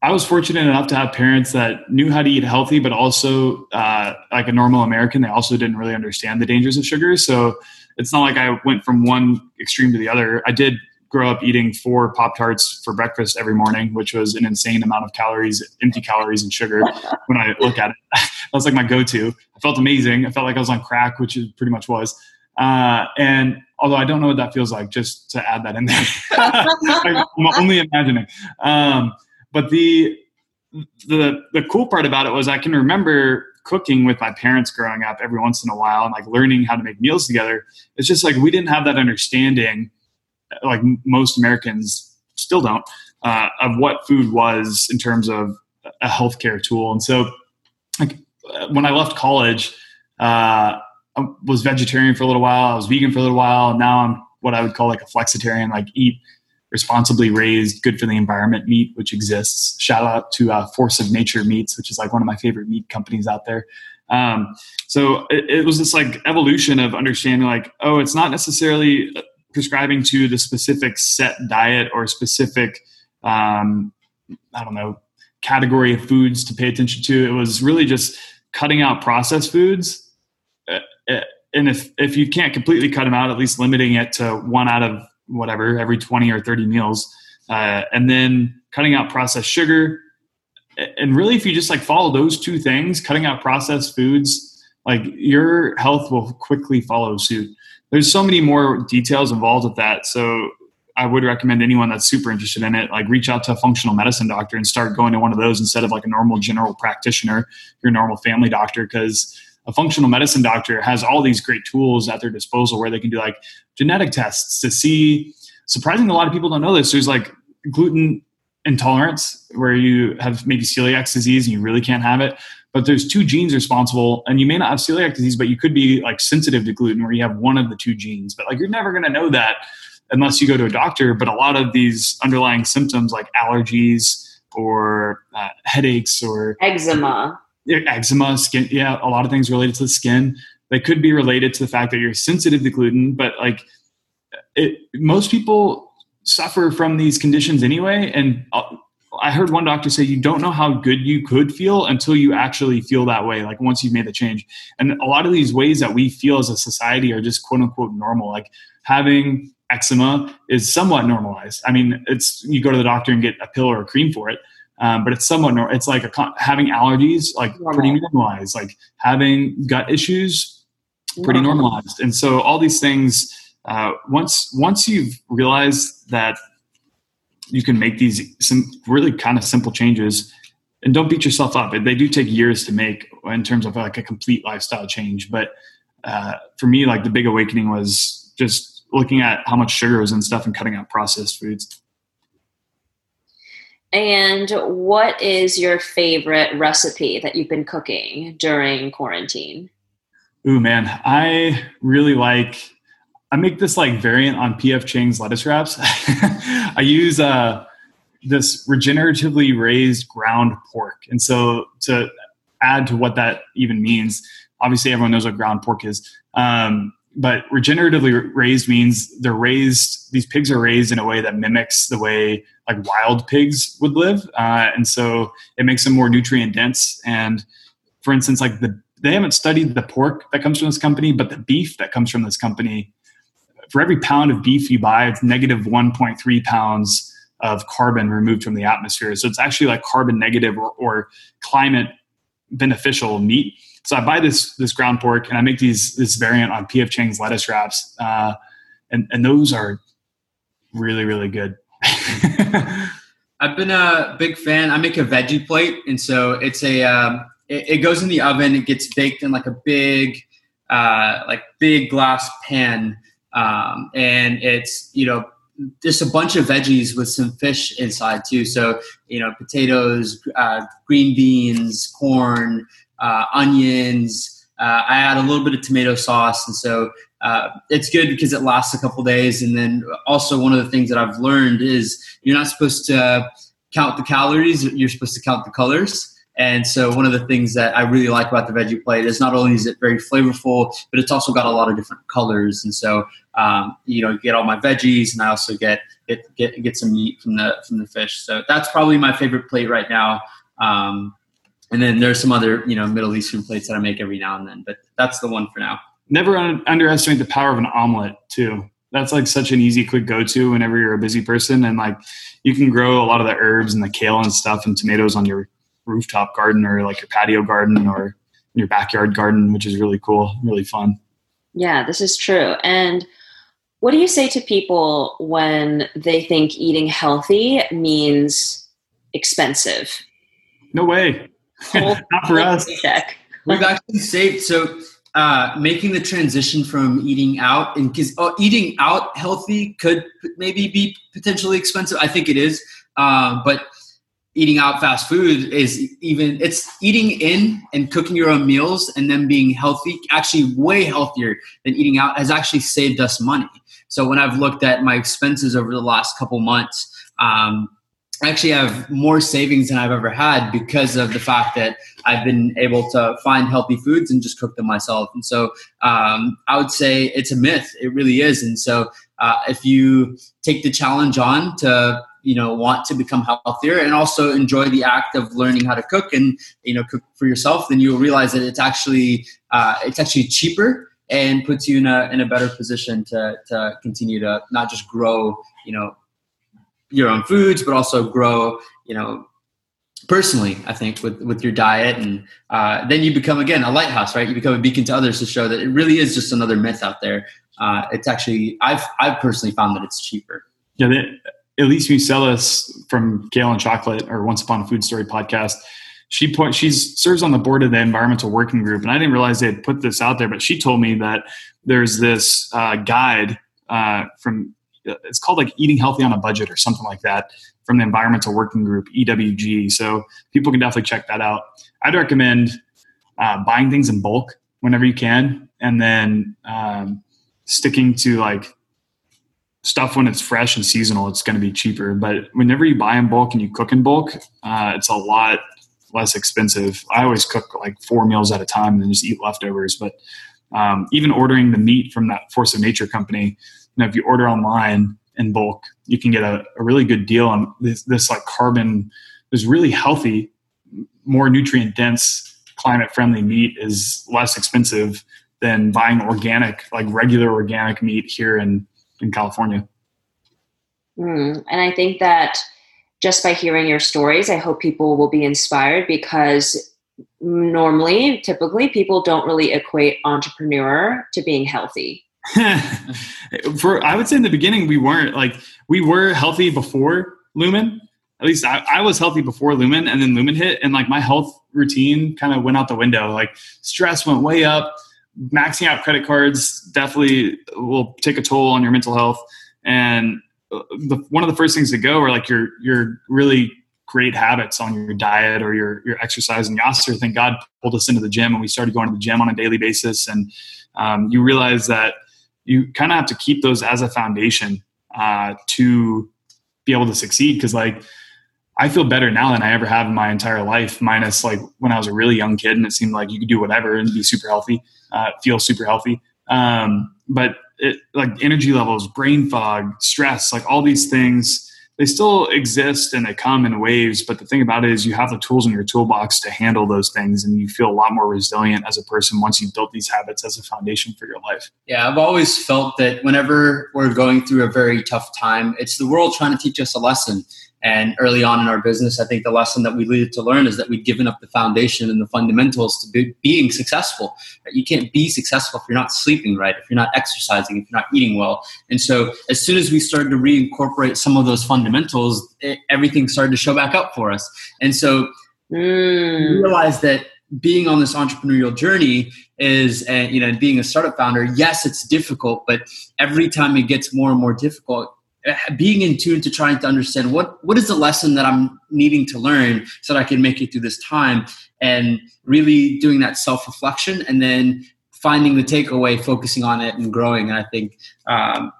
I was fortunate enough to have parents that knew how to eat healthy, but also uh, like a normal American, they also didn't really understand the dangers of sugar. So it's not like I went from one extreme to the other. I did grow up eating four Pop Tarts for breakfast every morning, which was an insane amount of calories, empty calories, and sugar. when I look at it, that was like my go-to. I felt amazing. I felt like I was on crack, which it pretty much was. Uh, and although I don't know what that feels like, just to add that in there, I'm only imagining. Um, but the the the cool part about it was I can remember cooking with my parents growing up every once in a while and like learning how to make meals together. It's just like we didn't have that understanding, like most Americans still don't, uh, of what food was in terms of a healthcare tool. And so, like when I left college, uh, I was vegetarian for a little while. I was vegan for a little while. Now I'm what I would call like a flexitarian, like eat responsibly raised, good for the environment meat, which exists. Shout out to uh, Force of Nature Meats, which is like one of my favorite meat companies out there. Um, so it, it, was this like evolution of understanding, like, oh, it's not necessarily prescribing to the specific set diet or specific, um, I don't know, category of foods to pay attention to. It was really just cutting out processed foods. And if, if you can't completely cut them out, at least limiting it to one out of whatever every 20 or 30 meals uh, and then cutting out processed sugar. And really if you just like follow those two things cutting out processed foods like your health will quickly follow suit. There's so many more details involved with that so i would recommend anyone that's super interested in it like reach out to a functional medicine doctor and start going to one of those instead of like a normal general practitioner your normal family doctor because a functional medicine doctor has all these great tools at their disposal where they can do like genetic tests to see. Surprisingly, a lot of people don't know this. There's like gluten intolerance where you have maybe celiac disease and you really can't have it. But there's two genes responsible, and you may not have celiac disease, but you could be like sensitive to gluten where you have one of the two genes. But like you're never going to know that unless you go to a doctor. But a lot of these underlying symptoms like allergies or uh, headaches or eczema eczema, skin, yeah, a lot of things related to the skin. They could be related to the fact that you're sensitive to gluten, but like it, most people suffer from these conditions anyway. And uh, I heard one doctor say you don't know how good you could feel until you actually feel that way, like once you've made the change. And a lot of these ways that we feel as a society are just quote unquote normal. Like having eczema is somewhat normalized. I mean, it's you go to the doctor and get a pill or a cream for it um, but it's somewhat normal. It's like a, having allergies, like Normal. pretty normalized. Like having gut issues, pretty normalized. And so all these things, uh, once once you've realized that you can make these some really kind of simple changes, and don't beat yourself up. They do take years to make in terms of like a complete lifestyle change. But uh, for me, like the big awakening was just looking at how much sugar was in stuff and cutting out processed foods. And what is your favorite recipe that you've been cooking during quarantine? Ooh, man, I really like. I make this like variant on PF Chang's lettuce wraps. I use uh, this regeneratively raised ground pork, and so to add to what that even means, obviously everyone knows what ground pork is. Um, but regeneratively raised means they're raised these pigs are raised in a way that mimics the way like wild pigs would live. Uh, and so it makes them more nutrient dense. And for instance like the they haven't studied the pork that comes from this company but the beef that comes from this company. For every pound of beef you buy it's negative 1.3 pounds of carbon removed from the atmosphere. So it's actually like carbon negative or, or climate beneficial meat so I buy this this ground pork and I make these this variant on PF Chang's lettuce wraps, uh, and and those are really really good. I've been a big fan. I make a veggie plate, and so it's a um, it, it, goes in the oven. It gets baked in like a big uh, like big glass pan, um, and it's you know just a bunch of veggies with some fish inside too. So you know potatoes, uh, green beans, corn, uh, onions. Uh, I add a little bit of tomato sauce, and so uh, it's good because it lasts a couple days. And then also one of the things that I've learned is you're not supposed to count the calories; you're supposed to count the colors. And so one of the things that I really like about the veggie plate is not only is it very flavorful, but it's also got a lot of different colors. And so um, you know, you get all my veggies, and I also get get get get some meat from the from the fish. So that's probably my favorite plate right now. Um, and then there's some other you know Middle Eastern plates that I make every now and then, but that's the one for now. Never un- underestimate the power of an omelet too. that's like such an easy, quick go to whenever you're a busy person. And like you can grow a lot of the herbs and the kale and stuff and tomatoes on your rooftop garden or like your patio garden or your backyard garden, which is really cool, really fun. Yeah, this is true. And what do you say to people when they think eating healthy means expensive? No way. Not for us. Check. We've actually saved so uh, making the transition from eating out and because oh, eating out healthy could maybe be potentially expensive. I think it is, uh, but eating out fast food is even it's eating in and cooking your own meals and then being healthy actually way healthier than eating out has actually saved us money so when i've looked at my expenses over the last couple months um, I actually have more savings than I've ever had because of the fact that I've been able to find healthy foods and just cook them myself. And so um, I would say it's a myth. It really is. And so uh, if you take the challenge on to you know want to become healthier and also enjoy the act of learning how to cook and you know cook for yourself then you'll realize that it's actually uh, it's actually cheaper and puts you in a in a better position to to continue to not just grow you know your own foods but also grow you know personally i think with with your diet and uh, then you become again a lighthouse right you become a beacon to others to show that it really is just another myth out there uh, it's actually i've i've personally found that it's cheaper yeah they, Elise Museles from Kale and Chocolate or Once Upon a Food Story podcast. She point she serves on the board of the environmental working group, and I didn't realize they had put this out there. But she told me that there's this uh, guide uh, from it's called like Eating Healthy on a Budget or something like that from the environmental working group EWG. So people can definitely check that out. I'd recommend uh, buying things in bulk whenever you can, and then um, sticking to like stuff when it's fresh and seasonal, it's going to be cheaper. But whenever you buy in bulk and you cook in bulk, uh, it's a lot less expensive. I always cook like four meals at a time and then just eat leftovers. But um, even ordering the meat from that Force of Nature company, you know, if you order online in bulk, you can get a, a really good deal on this, this like carbon, this really healthy, more nutrient dense, climate friendly meat is less expensive than buying organic, like regular organic meat here in in California. Mm, and I think that just by hearing your stories, I hope people will be inspired because normally, typically, people don't really equate entrepreneur to being healthy. For I would say in the beginning we weren't like we were healthy before Lumen. At least I, I was healthy before Lumen, and then Lumen hit, and like my health routine kind of went out the window. Like stress went way up maxing out credit cards definitely will take a toll on your mental health. And uh, the, one of the first things to go are like your your really great habits on your diet or your your exercise. And Yasser, thank God, pulled us into the gym, and we started going to the gym on a daily basis. And um, you realize that you kind of have to keep those as a foundation uh, to be able to succeed. Because like I feel better now than I ever have in my entire life, minus like when I was a really young kid and it seemed like you could do whatever and be super healthy, uh, feel super healthy. Um, but it, like energy levels, brain fog, stress, like all these things, they still exist and they come in waves. But the thing about it is, you have the tools in your toolbox to handle those things, and you feel a lot more resilient as a person once you've built these habits as a foundation for your life. Yeah, I've always felt that whenever we're going through a very tough time, it's the world trying to teach us a lesson. And early on in our business, I think the lesson that we needed to learn is that we'd given up the foundation and the fundamentals to be, being successful. You can't be successful if you're not sleeping right, if you're not exercising, if you're not eating well. And so, as soon as we started to reincorporate some of those fundamentals, it, everything started to show back up for us. And so, mm. we realized that being on this entrepreneurial journey is uh, you know being a startup founder yes it's difficult but every time it gets more and more difficult being in tune to trying to understand what what is the lesson that I'm needing to learn so that I can make it through this time and really doing that self reflection and then finding the takeaway, focusing on it and growing. And I think, um,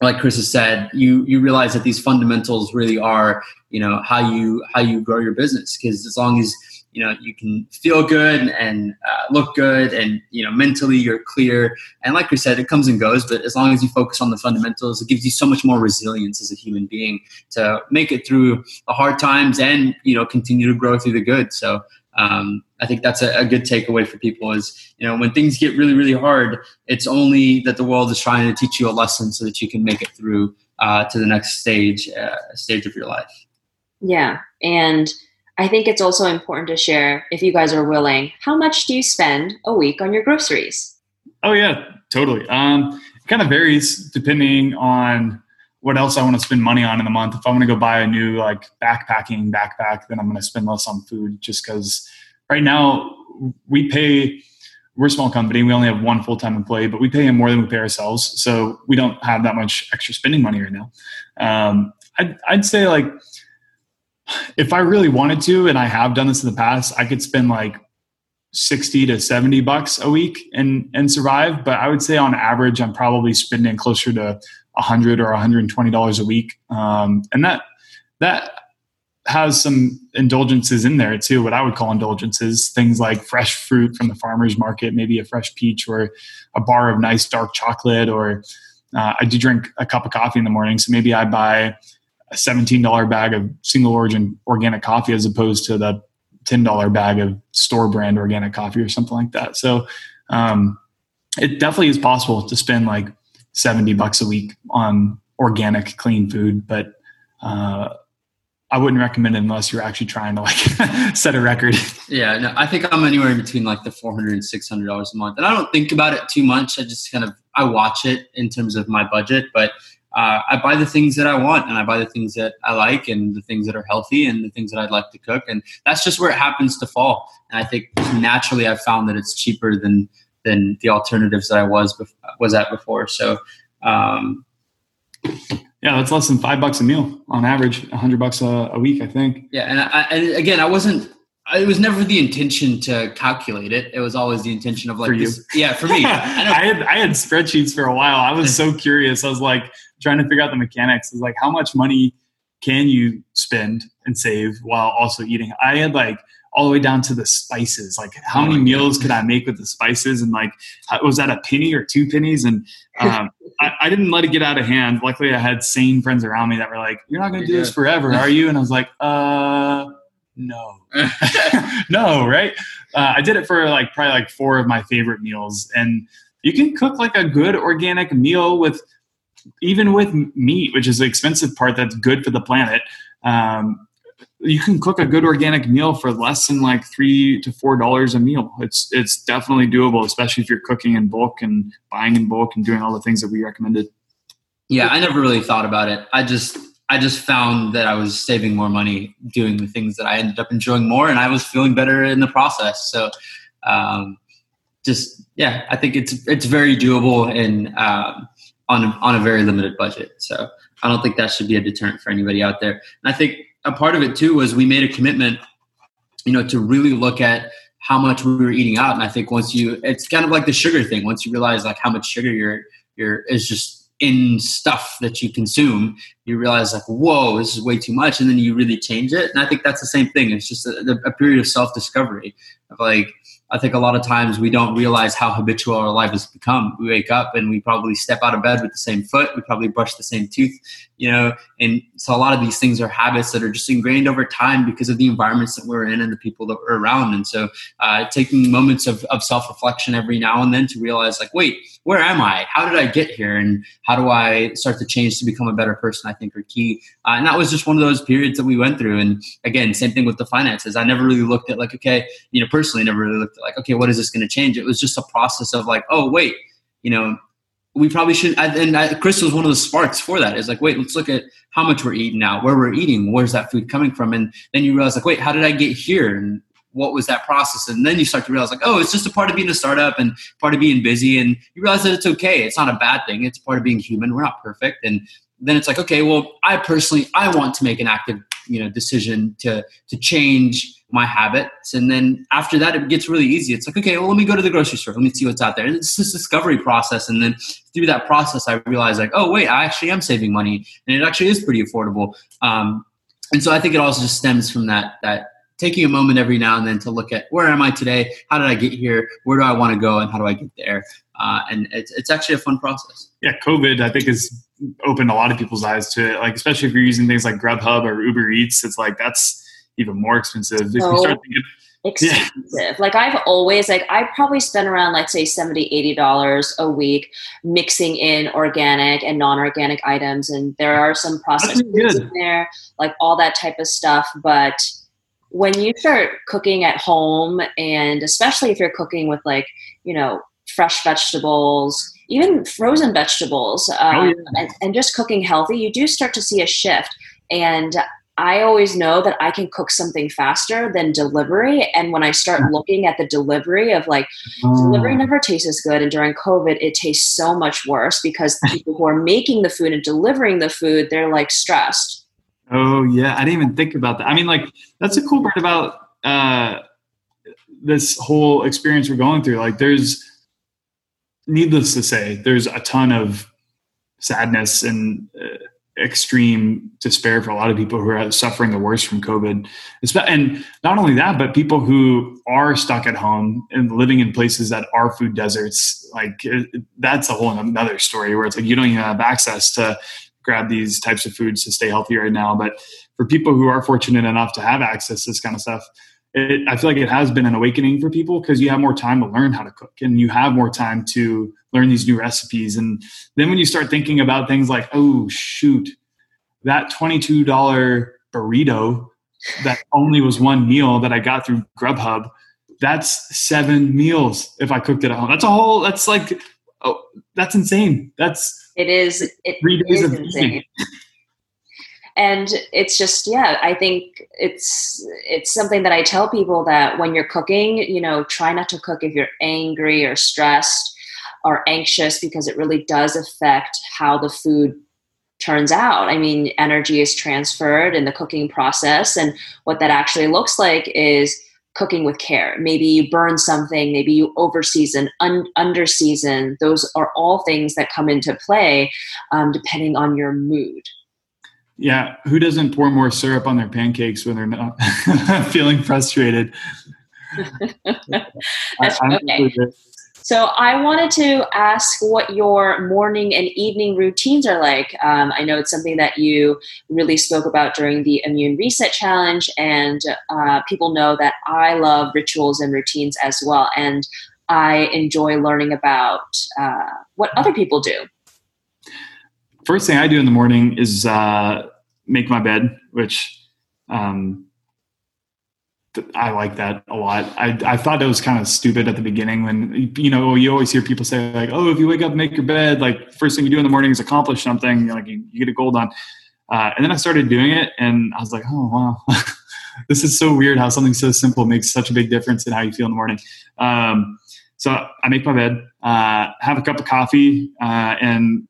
like Chris has said, you you realize that these fundamentals really are you know how you how you grow your business because as long as you know you can feel good and uh, look good and you know mentally you're clear and like we said it comes and goes but as long as you focus on the fundamentals it gives you so much more resilience as a human being to make it through the hard times and you know continue to grow through the good so um, I think that's a, a, good takeaway for people is, you know, when things get really, really hard, it's only that the world is trying to teach you a lesson so that you can make it through uh, to the next stage, uh, stage of your life. Yeah. And I think it's also important to share, if you guys are willing, how much do you spend a week on your groceries? Oh, yeah, totally. Um, it kind of varies depending on what else I want to spend money on in the month. If I want to go buy a new like backpacking backpack, then I'm going to spend less on food just because right now we pay we're a small company we only have one full-time employee but we pay him more than we pay ourselves so we don't have that much extra spending money right now um, I'd, I'd say like if i really wanted to and i have done this in the past i could spend like 60 to 70 bucks a week and and survive but i would say on average i'm probably spending closer to 100 or 120 dollars a week um, and that that has some indulgences in there too, what I would call indulgences, things like fresh fruit from the farmer's market, maybe a fresh peach or a bar of nice dark chocolate, or uh, I do drink a cup of coffee in the morning. So maybe I buy a $17 bag of single origin organic coffee as opposed to the $10 bag of store brand organic coffee or something like that. So um, it definitely is possible to spend like 70 bucks a week on organic, clean food, but uh, I wouldn't recommend it unless you're actually trying to like set a record. Yeah, no, I think I'm anywhere in between like the 400 and 600 dollars a month, and I don't think about it too much. I just kind of I watch it in terms of my budget, but uh, I buy the things that I want, and I buy the things that I like, and the things that are healthy, and the things that I'd like to cook, and that's just where it happens to fall. And I think naturally, I've found that it's cheaper than than the alternatives that I was was at before. So. Um, yeah, that's less than five bucks a meal on average, a hundred bucks a, a, week, I think. Yeah, and, I, and again, I wasn't. It was never the intention to calculate it. It was always the intention of like, for this, yeah, for me. I, I, had I had spreadsheets for a while. I was so curious. I was like trying to figure out the mechanics. I was like, how much money can you spend and save while also eating? I had like all the way down to the spices. Like, how oh many meals could I make with the spices? And like, was that a penny or two pennies? And um, I, I, didn't let it get out of hand. Luckily, I had sane friends around me that were like, "You're not going to do this forever, are you?" And I was like, "Uh." No, no, right? Uh, I did it for like probably like four of my favorite meals, and you can cook like a good organic meal with even with meat, which is the expensive part that's good for the planet. Um, you can cook a good organic meal for less than like three to four dollars a meal. It's it's definitely doable, especially if you're cooking in bulk and buying in bulk and doing all the things that we recommended. Yeah, I never really thought about it. I just I just found that I was saving more money doing the things that I ended up enjoying more, and I was feeling better in the process. So, um, just yeah, I think it's it's very doable and um, on on a very limited budget. So I don't think that should be a deterrent for anybody out there. And I think a part of it too was we made a commitment, you know, to really look at how much we were eating out. And I think once you, it's kind of like the sugar thing. Once you realize like how much sugar you're, you're is just in stuff that you consume, you realize like, whoa, this is way too much. And then you really change it. And I think that's the same thing. It's just a, a period of self discovery of like, I think a lot of times we don't realize how habitual our life has become. We wake up and we probably step out of bed with the same foot. We probably brush the same tooth, you know. And so a lot of these things are habits that are just ingrained over time because of the environments that we're in and the people that we're around. And so uh, taking moments of, of self reflection every now and then to realize, like, wait, where am I? How did I get here? And how do I start to change to become a better person? I think are key. Uh, and that was just one of those periods that we went through. And again, same thing with the finances. I never really looked at like, okay, you know, personally, never really looked like, okay, what is this going to change? It was just a process of like, oh, wait, you know, we probably should. And Chris was one of the sparks for that. Is like, wait, let's look at how much we're eating now, where we're eating, where's that food coming from, and then you realize like, wait, how did I get here? And what was that process? And then you start to realize like, oh, it's just a part of being a startup and part of being busy. And you realize that it's okay. It's not a bad thing. It's part of being human. We're not perfect. And then it's like, okay, well, I personally, I want to make an active, you know, decision to to change my habits. And then after that, it gets really easy. It's like, okay, well, let me go to the grocery store. Let me see what's out there. And it's this discovery process. And then through that process, I realized like, oh, wait, I actually am saving money, and it actually is pretty affordable. Um, and so I think it also just stems from that that taking a moment every now and then to look at where am I today? How did I get here? Where do I want to go? And how do I get there? Uh, and it's, it's actually a fun process. Yeah, COVID, I think, has opened a lot of people's eyes to it. Like, especially if you're using things like Grubhub or Uber Eats, it's like that's even more expensive. If you start thinking, expensive. Yeah. Like I've always like I probably spend around let's say 70 80 dollars a week mixing in organic and non-organic items and there are some processed foods in there like all that type of stuff but when you start cooking at home and especially if you're cooking with like you know fresh vegetables even frozen vegetables um, oh, yeah. and, and just cooking healthy you do start to see a shift and I always know that I can cook something faster than delivery. And when I start looking at the delivery of like, delivery oh. never tastes as good. And during COVID, it tastes so much worse because people who are making the food and delivering the food, they're like stressed. Oh, yeah. I didn't even think about that. I mean, like, that's a cool part about uh, this whole experience we're going through. Like, there's, needless to say, there's a ton of sadness and, uh, extreme despair for a lot of people who are suffering the worst from COVID. And not only that, but people who are stuck at home and living in places that are food deserts. Like that's a whole another story where it's like you don't even have access to grab these types of foods to stay healthy right now. But for people who are fortunate enough to have access to this kind of stuff, it, I feel like it has been an awakening for people because you have more time to learn how to cook and you have more time to learn these new recipes. And then when you start thinking about things like, oh, shoot, that $22 burrito that only was one meal that I got through Grubhub, that's seven meals if I cooked it at home. That's a whole, that's like, oh, that's insane. That's, it is, it three days is of insane and it's just yeah i think it's it's something that i tell people that when you're cooking you know try not to cook if you're angry or stressed or anxious because it really does affect how the food turns out. I mean energy is transferred in the cooking process and what that actually looks like is cooking with care. Maybe you burn something maybe you over season un- under season those are all things that come into play um, depending on your mood. Yeah, who doesn't pour more syrup on their pancakes when they're not feeling frustrated? That's okay. So I wanted to ask what your morning and evening routines are like. Um, I know it's something that you really spoke about during the Immune Reset Challenge, and uh, people know that I love rituals and routines as well, and I enjoy learning about uh, what other people do first thing I do in the morning is uh, make my bed, which um, I like that a lot. I, I thought that was kind of stupid at the beginning when, you know, you always hear people say like, oh, if you wake up make your bed, like first thing you do in the morning is accomplish something, like you, you get a gold on. Uh, and then I started doing it and I was like, oh, wow. this is so weird how something so simple makes such a big difference in how you feel in the morning. Um, so I make my bed, uh, have a cup of coffee, uh, and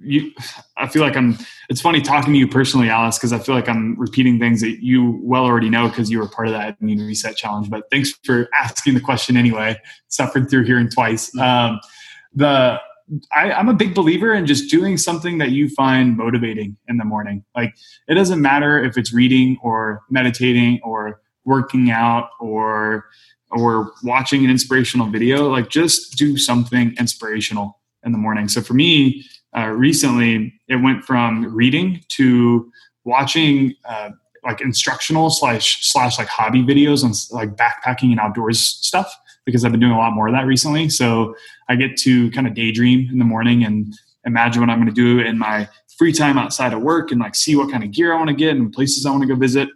you i feel like i'm it's funny talking to you personally alice because i feel like i'm repeating things that you well already know because you were part of that immune reset challenge but thanks for asking the question anyway. Suffered through hearing twice. Um, the I, i'm a big believer in just doing something that you find motivating in the morning. Like it doesn't matter if it's reading or meditating or working out or or watching an inspirational video like just do something inspirational in the morning. So for me uh, recently it went from reading to watching uh, like instructional slash slash like hobby videos on like backpacking and outdoors stuff because I've been doing a lot more of that recently. So I get to kind of daydream in the morning and imagine what I'm going to do in my free time outside of work and like see what kind of gear I want to get and places I want to go visit.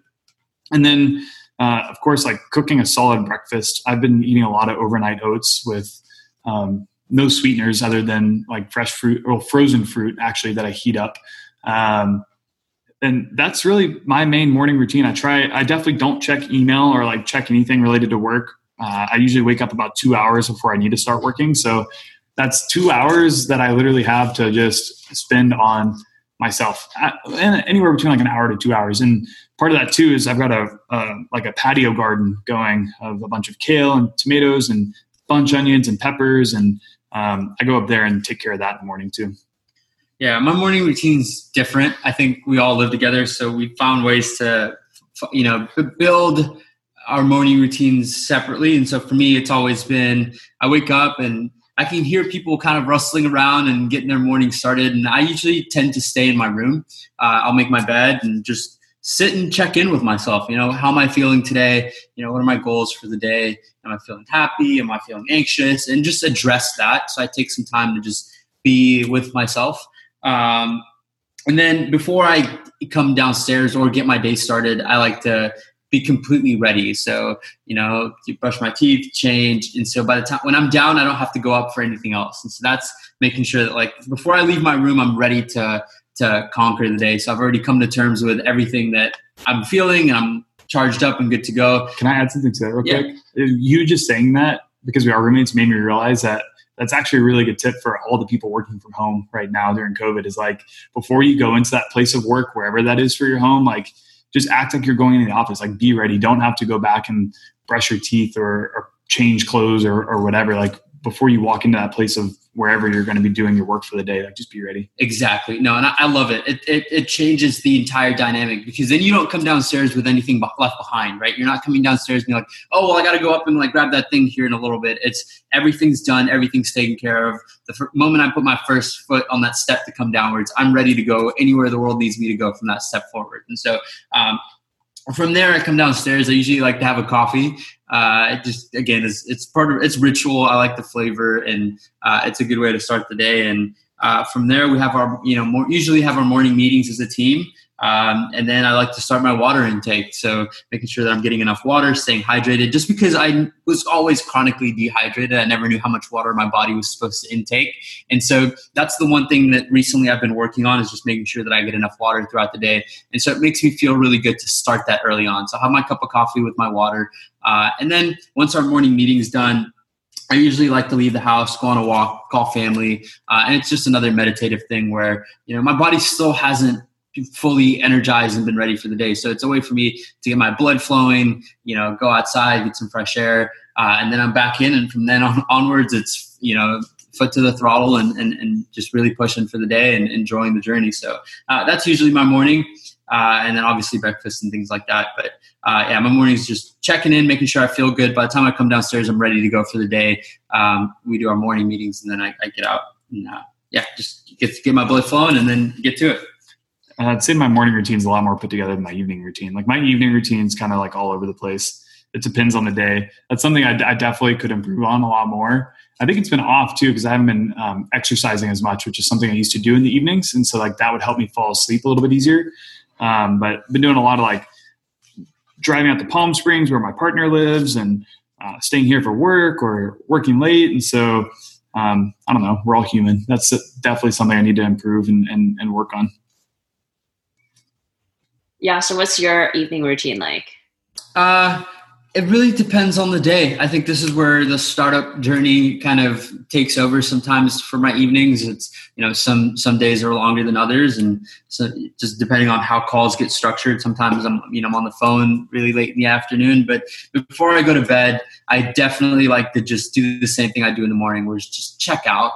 And then, uh, of course, like cooking a solid breakfast. I've been eating a lot of overnight oats with um, no sweeteners other than like fresh fruit or frozen fruit actually that I heat up. Um, and that's really my main morning routine. I try, I definitely don't check email or like check anything related to work. Uh, I usually wake up about two hours before I need to start working. So that's two hours that I literally have to just spend on myself and anywhere between like an hour to two hours. And part of that too is I've got a, a like a patio garden going of a bunch of kale and tomatoes and bunch onions and peppers and um, I go up there and take care of that in the morning too. Yeah, my morning routine's different. I think we all live together, so we found ways to, you know, build our morning routines separately. And so for me, it's always been I wake up and I can hear people kind of rustling around and getting their morning started. And I usually tend to stay in my room. Uh, I'll make my bed and just sit and check in with myself. You know, how am I feeling today? You know, what are my goals for the day? Am I feeling happy? Am I feeling anxious? And just address that. So I take some time to just be with myself. Um, and then before I come downstairs or get my day started, I like to be completely ready. So, you know, brush my teeth, change. And so by the time when I'm down, I don't have to go up for anything else. And so that's making sure that like before I leave my room, I'm ready to to conquer the day. So I've already come to terms with everything that I'm feeling and I'm charged up and good to go. Can I add something to that real yeah. quick? You just saying that because we are roommates made me realize that that's actually a really good tip for all the people working from home right now during COVID is like before you go into that place of work, wherever that is for your home, like just act like you're going into the office. Like be ready. Don't have to go back and brush your teeth or, or change clothes or, or whatever. Like before you walk into that place of wherever you're going to be doing your work for the day like just be ready. Exactly. No and i, I love it. It, it. it changes the entire dynamic because then you don't come downstairs with anything left behind right? You're not coming downstairs and being like oh well i gotta go up and like grab that thing here in a little bit. It's everything's done everything's taken care of. The f- moment i put my first foot on that step to come downwards i'm ready to go anywhere the world needs me to go from that step forward. And so um, from there i come downstairs. I usually like to have a coffee. Uh, it just again it's, it's part of it's ritual. I like the flavor and uh, it's a good way to start the day. And uh, from there we have our you know more usually have our morning meetings as a team um, and then I like to start my water intake. So making sure that I'm getting enough water, staying hydrated. Just because I was always chronically dehydrated, I never knew how much water my body was supposed to intake. And so that's the one thing that recently I've been working on is just making sure that I get enough water throughout the day. And so it makes me feel really good to start that early on. So I have my cup of coffee with my water. Uh, and then once our morning meeting is done, I usually like to leave the house, go on a walk, call family, uh, and it's just another meditative thing where you know my body still hasn't fully energized and been ready for the day. So it's a way for me to get my blood flowing, you know, go outside, get some fresh air, uh, and then I'm back in. And from then on onwards, it's you know foot to the throttle and, and, and just really pushing for the day and enjoying the journey. So uh, that's usually my morning. Uh, and then obviously breakfast and things like that. But uh, yeah, my morning is just checking in, making sure I feel good. By the time I come downstairs, I'm ready to go for the day. Um, we do our morning meetings, and then I, I get out and uh, yeah, just get get my blood flowing, and then get to it. I'd say my morning routine is a lot more put together than my evening routine. Like my evening routine is kind of like all over the place. It depends on the day. That's something I, I definitely could improve on a lot more. I think it's been off too because I haven't been um, exercising as much, which is something I used to do in the evenings, and so like that would help me fall asleep a little bit easier. Um, but been doing a lot of like driving out to Palm Springs where my partner lives, and uh, staying here for work or working late, and so um, I don't know. We're all human. That's definitely something I need to improve and, and, and work on. Yeah. So, what's your evening routine like? Uh, it really depends on the day. I think this is where the startup journey kind of takes over. Sometimes for my evenings, it's you know some some days are longer than others, and so just depending on how calls get structured. Sometimes I'm you know I'm on the phone really late in the afternoon. But before I go to bed, I definitely like to just do the same thing I do in the morning, where it's just check out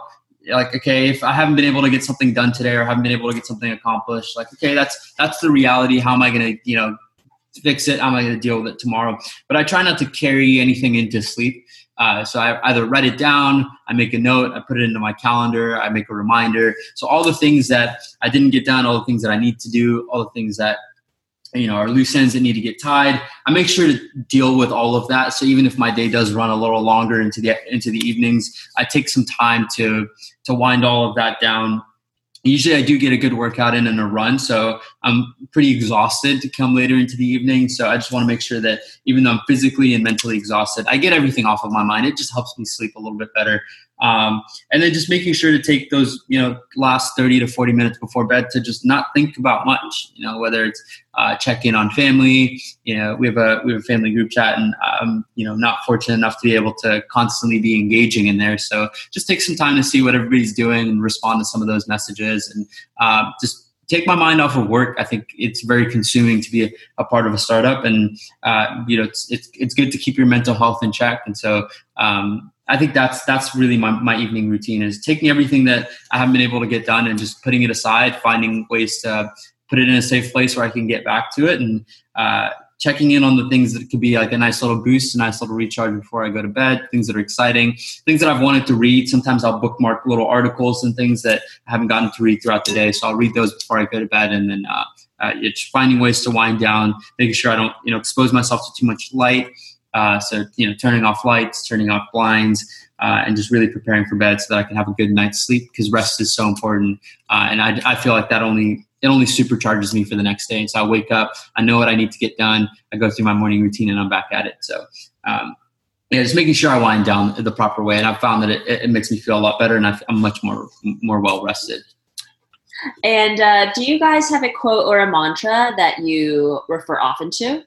like okay if i haven't been able to get something done today or haven't been able to get something accomplished like okay that's that's the reality how am i going to you know fix it how am i going to deal with it tomorrow but i try not to carry anything into sleep uh, so i either write it down i make a note i put it into my calendar i make a reminder so all the things that i didn't get done all the things that i need to do all the things that you know, our loose ends that need to get tied. I make sure to deal with all of that. So even if my day does run a little longer into the into the evenings, I take some time to to wind all of that down. Usually, I do get a good workout in and a run, so I'm pretty exhausted to come later into the evening. So I just want to make sure that even though I'm physically and mentally exhausted, I get everything off of my mind. It just helps me sleep a little bit better. Um, and then just making sure to take those, you know, last 30 to 40 minutes before bed to just not think about much, you know, whether it's uh, check in on family, you know, we have a, we have a family group chat and I'm, you know, not fortunate enough to be able to constantly be engaging in there. So just take some time to see what everybody's doing and respond to some of those messages and uh, just take my mind off of work. I think it's very consuming to be a, a part of a startup, and uh, you know, it's, it's it's good to keep your mental health in check. And so, um, I think that's that's really my, my evening routine is taking everything that I haven't been able to get done and just putting it aside, finding ways to put it in a safe place where I can get back to it, and uh, checking in on the things that could be like a nice little boost, a nice little recharge before I go to bed. Things that are exciting, things that I've wanted to read. Sometimes I'll bookmark little articles and things that I haven't gotten to read throughout the day, so I'll read those before I go to bed, and then uh, uh, it's finding ways to wind down, making sure I don't you know expose myself to too much light. Uh, so you know, turning off lights, turning off blinds, uh, and just really preparing for bed so that I can have a good night's sleep because rest is so important. Uh, and I, I feel like that only it only supercharges me for the next day. And so I wake up, I know what I need to get done. I go through my morning routine, and I'm back at it. So. Um, yeah, just making sure I wind down the proper way, and I've found that it, it makes me feel a lot better, and I'm much more more well rested. And uh, do you guys have a quote or a mantra that you refer often to?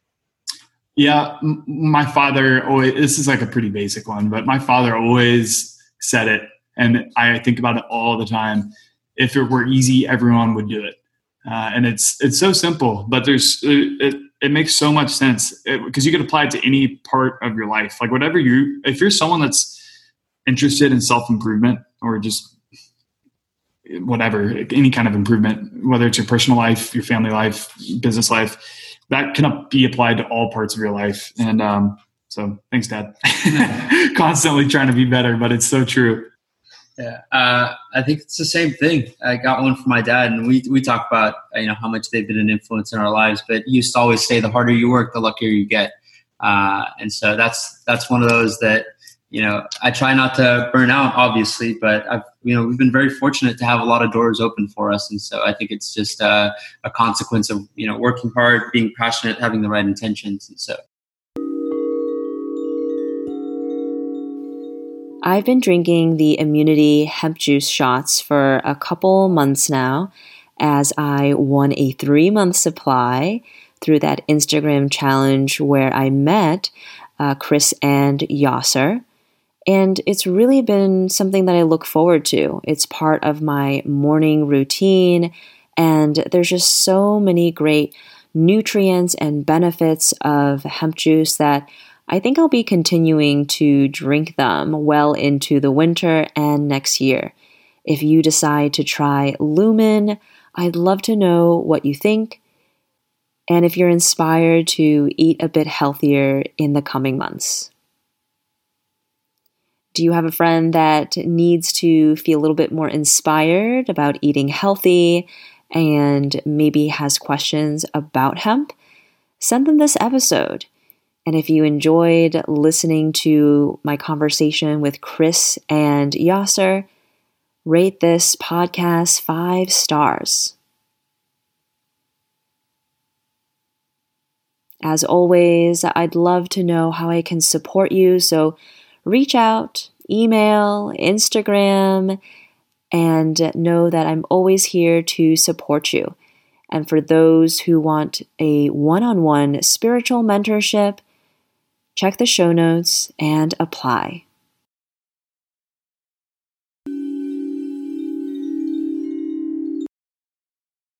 Yeah, my father always, this is like a pretty basic one, but my father always said it, and I think about it all the time. If it were easy, everyone would do it. Uh, and it's it's so simple, but there's it, it, it makes so much sense because you could apply it to any part of your life. Like whatever you, if you're someone that's interested in self improvement or just whatever, any kind of improvement, whether it's your personal life, your family life, business life, that can be applied to all parts of your life. And um, so, thanks, Dad. Constantly trying to be better, but it's so true. Yeah, uh, I think it's the same thing. I got one from my dad, and we we talk about you know how much they've been an influence in our lives. But he used to always say, "The harder you work, the luckier you get." Uh, and so that's that's one of those that you know I try not to burn out, obviously, but I've you know we've been very fortunate to have a lot of doors open for us, and so I think it's just uh, a consequence of you know working hard, being passionate, having the right intentions, and so I've been drinking the immunity hemp juice shots for a couple months now as I won a three month supply through that Instagram challenge where I met uh, Chris and Yasser. And it's really been something that I look forward to. It's part of my morning routine, and there's just so many great nutrients and benefits of hemp juice that I think I'll be continuing to drink them well into the winter and next year. If you decide to try Lumen, I'd love to know what you think and if you're inspired to eat a bit healthier in the coming months. Do you have a friend that needs to feel a little bit more inspired about eating healthy and maybe has questions about hemp? Send them this episode. And if you enjoyed listening to my conversation with Chris and Yasser, rate this podcast five stars. As always, I'd love to know how I can support you, so reach out, email, Instagram, and know that I'm always here to support you. And for those who want a one on one spiritual mentorship, check the show notes and apply.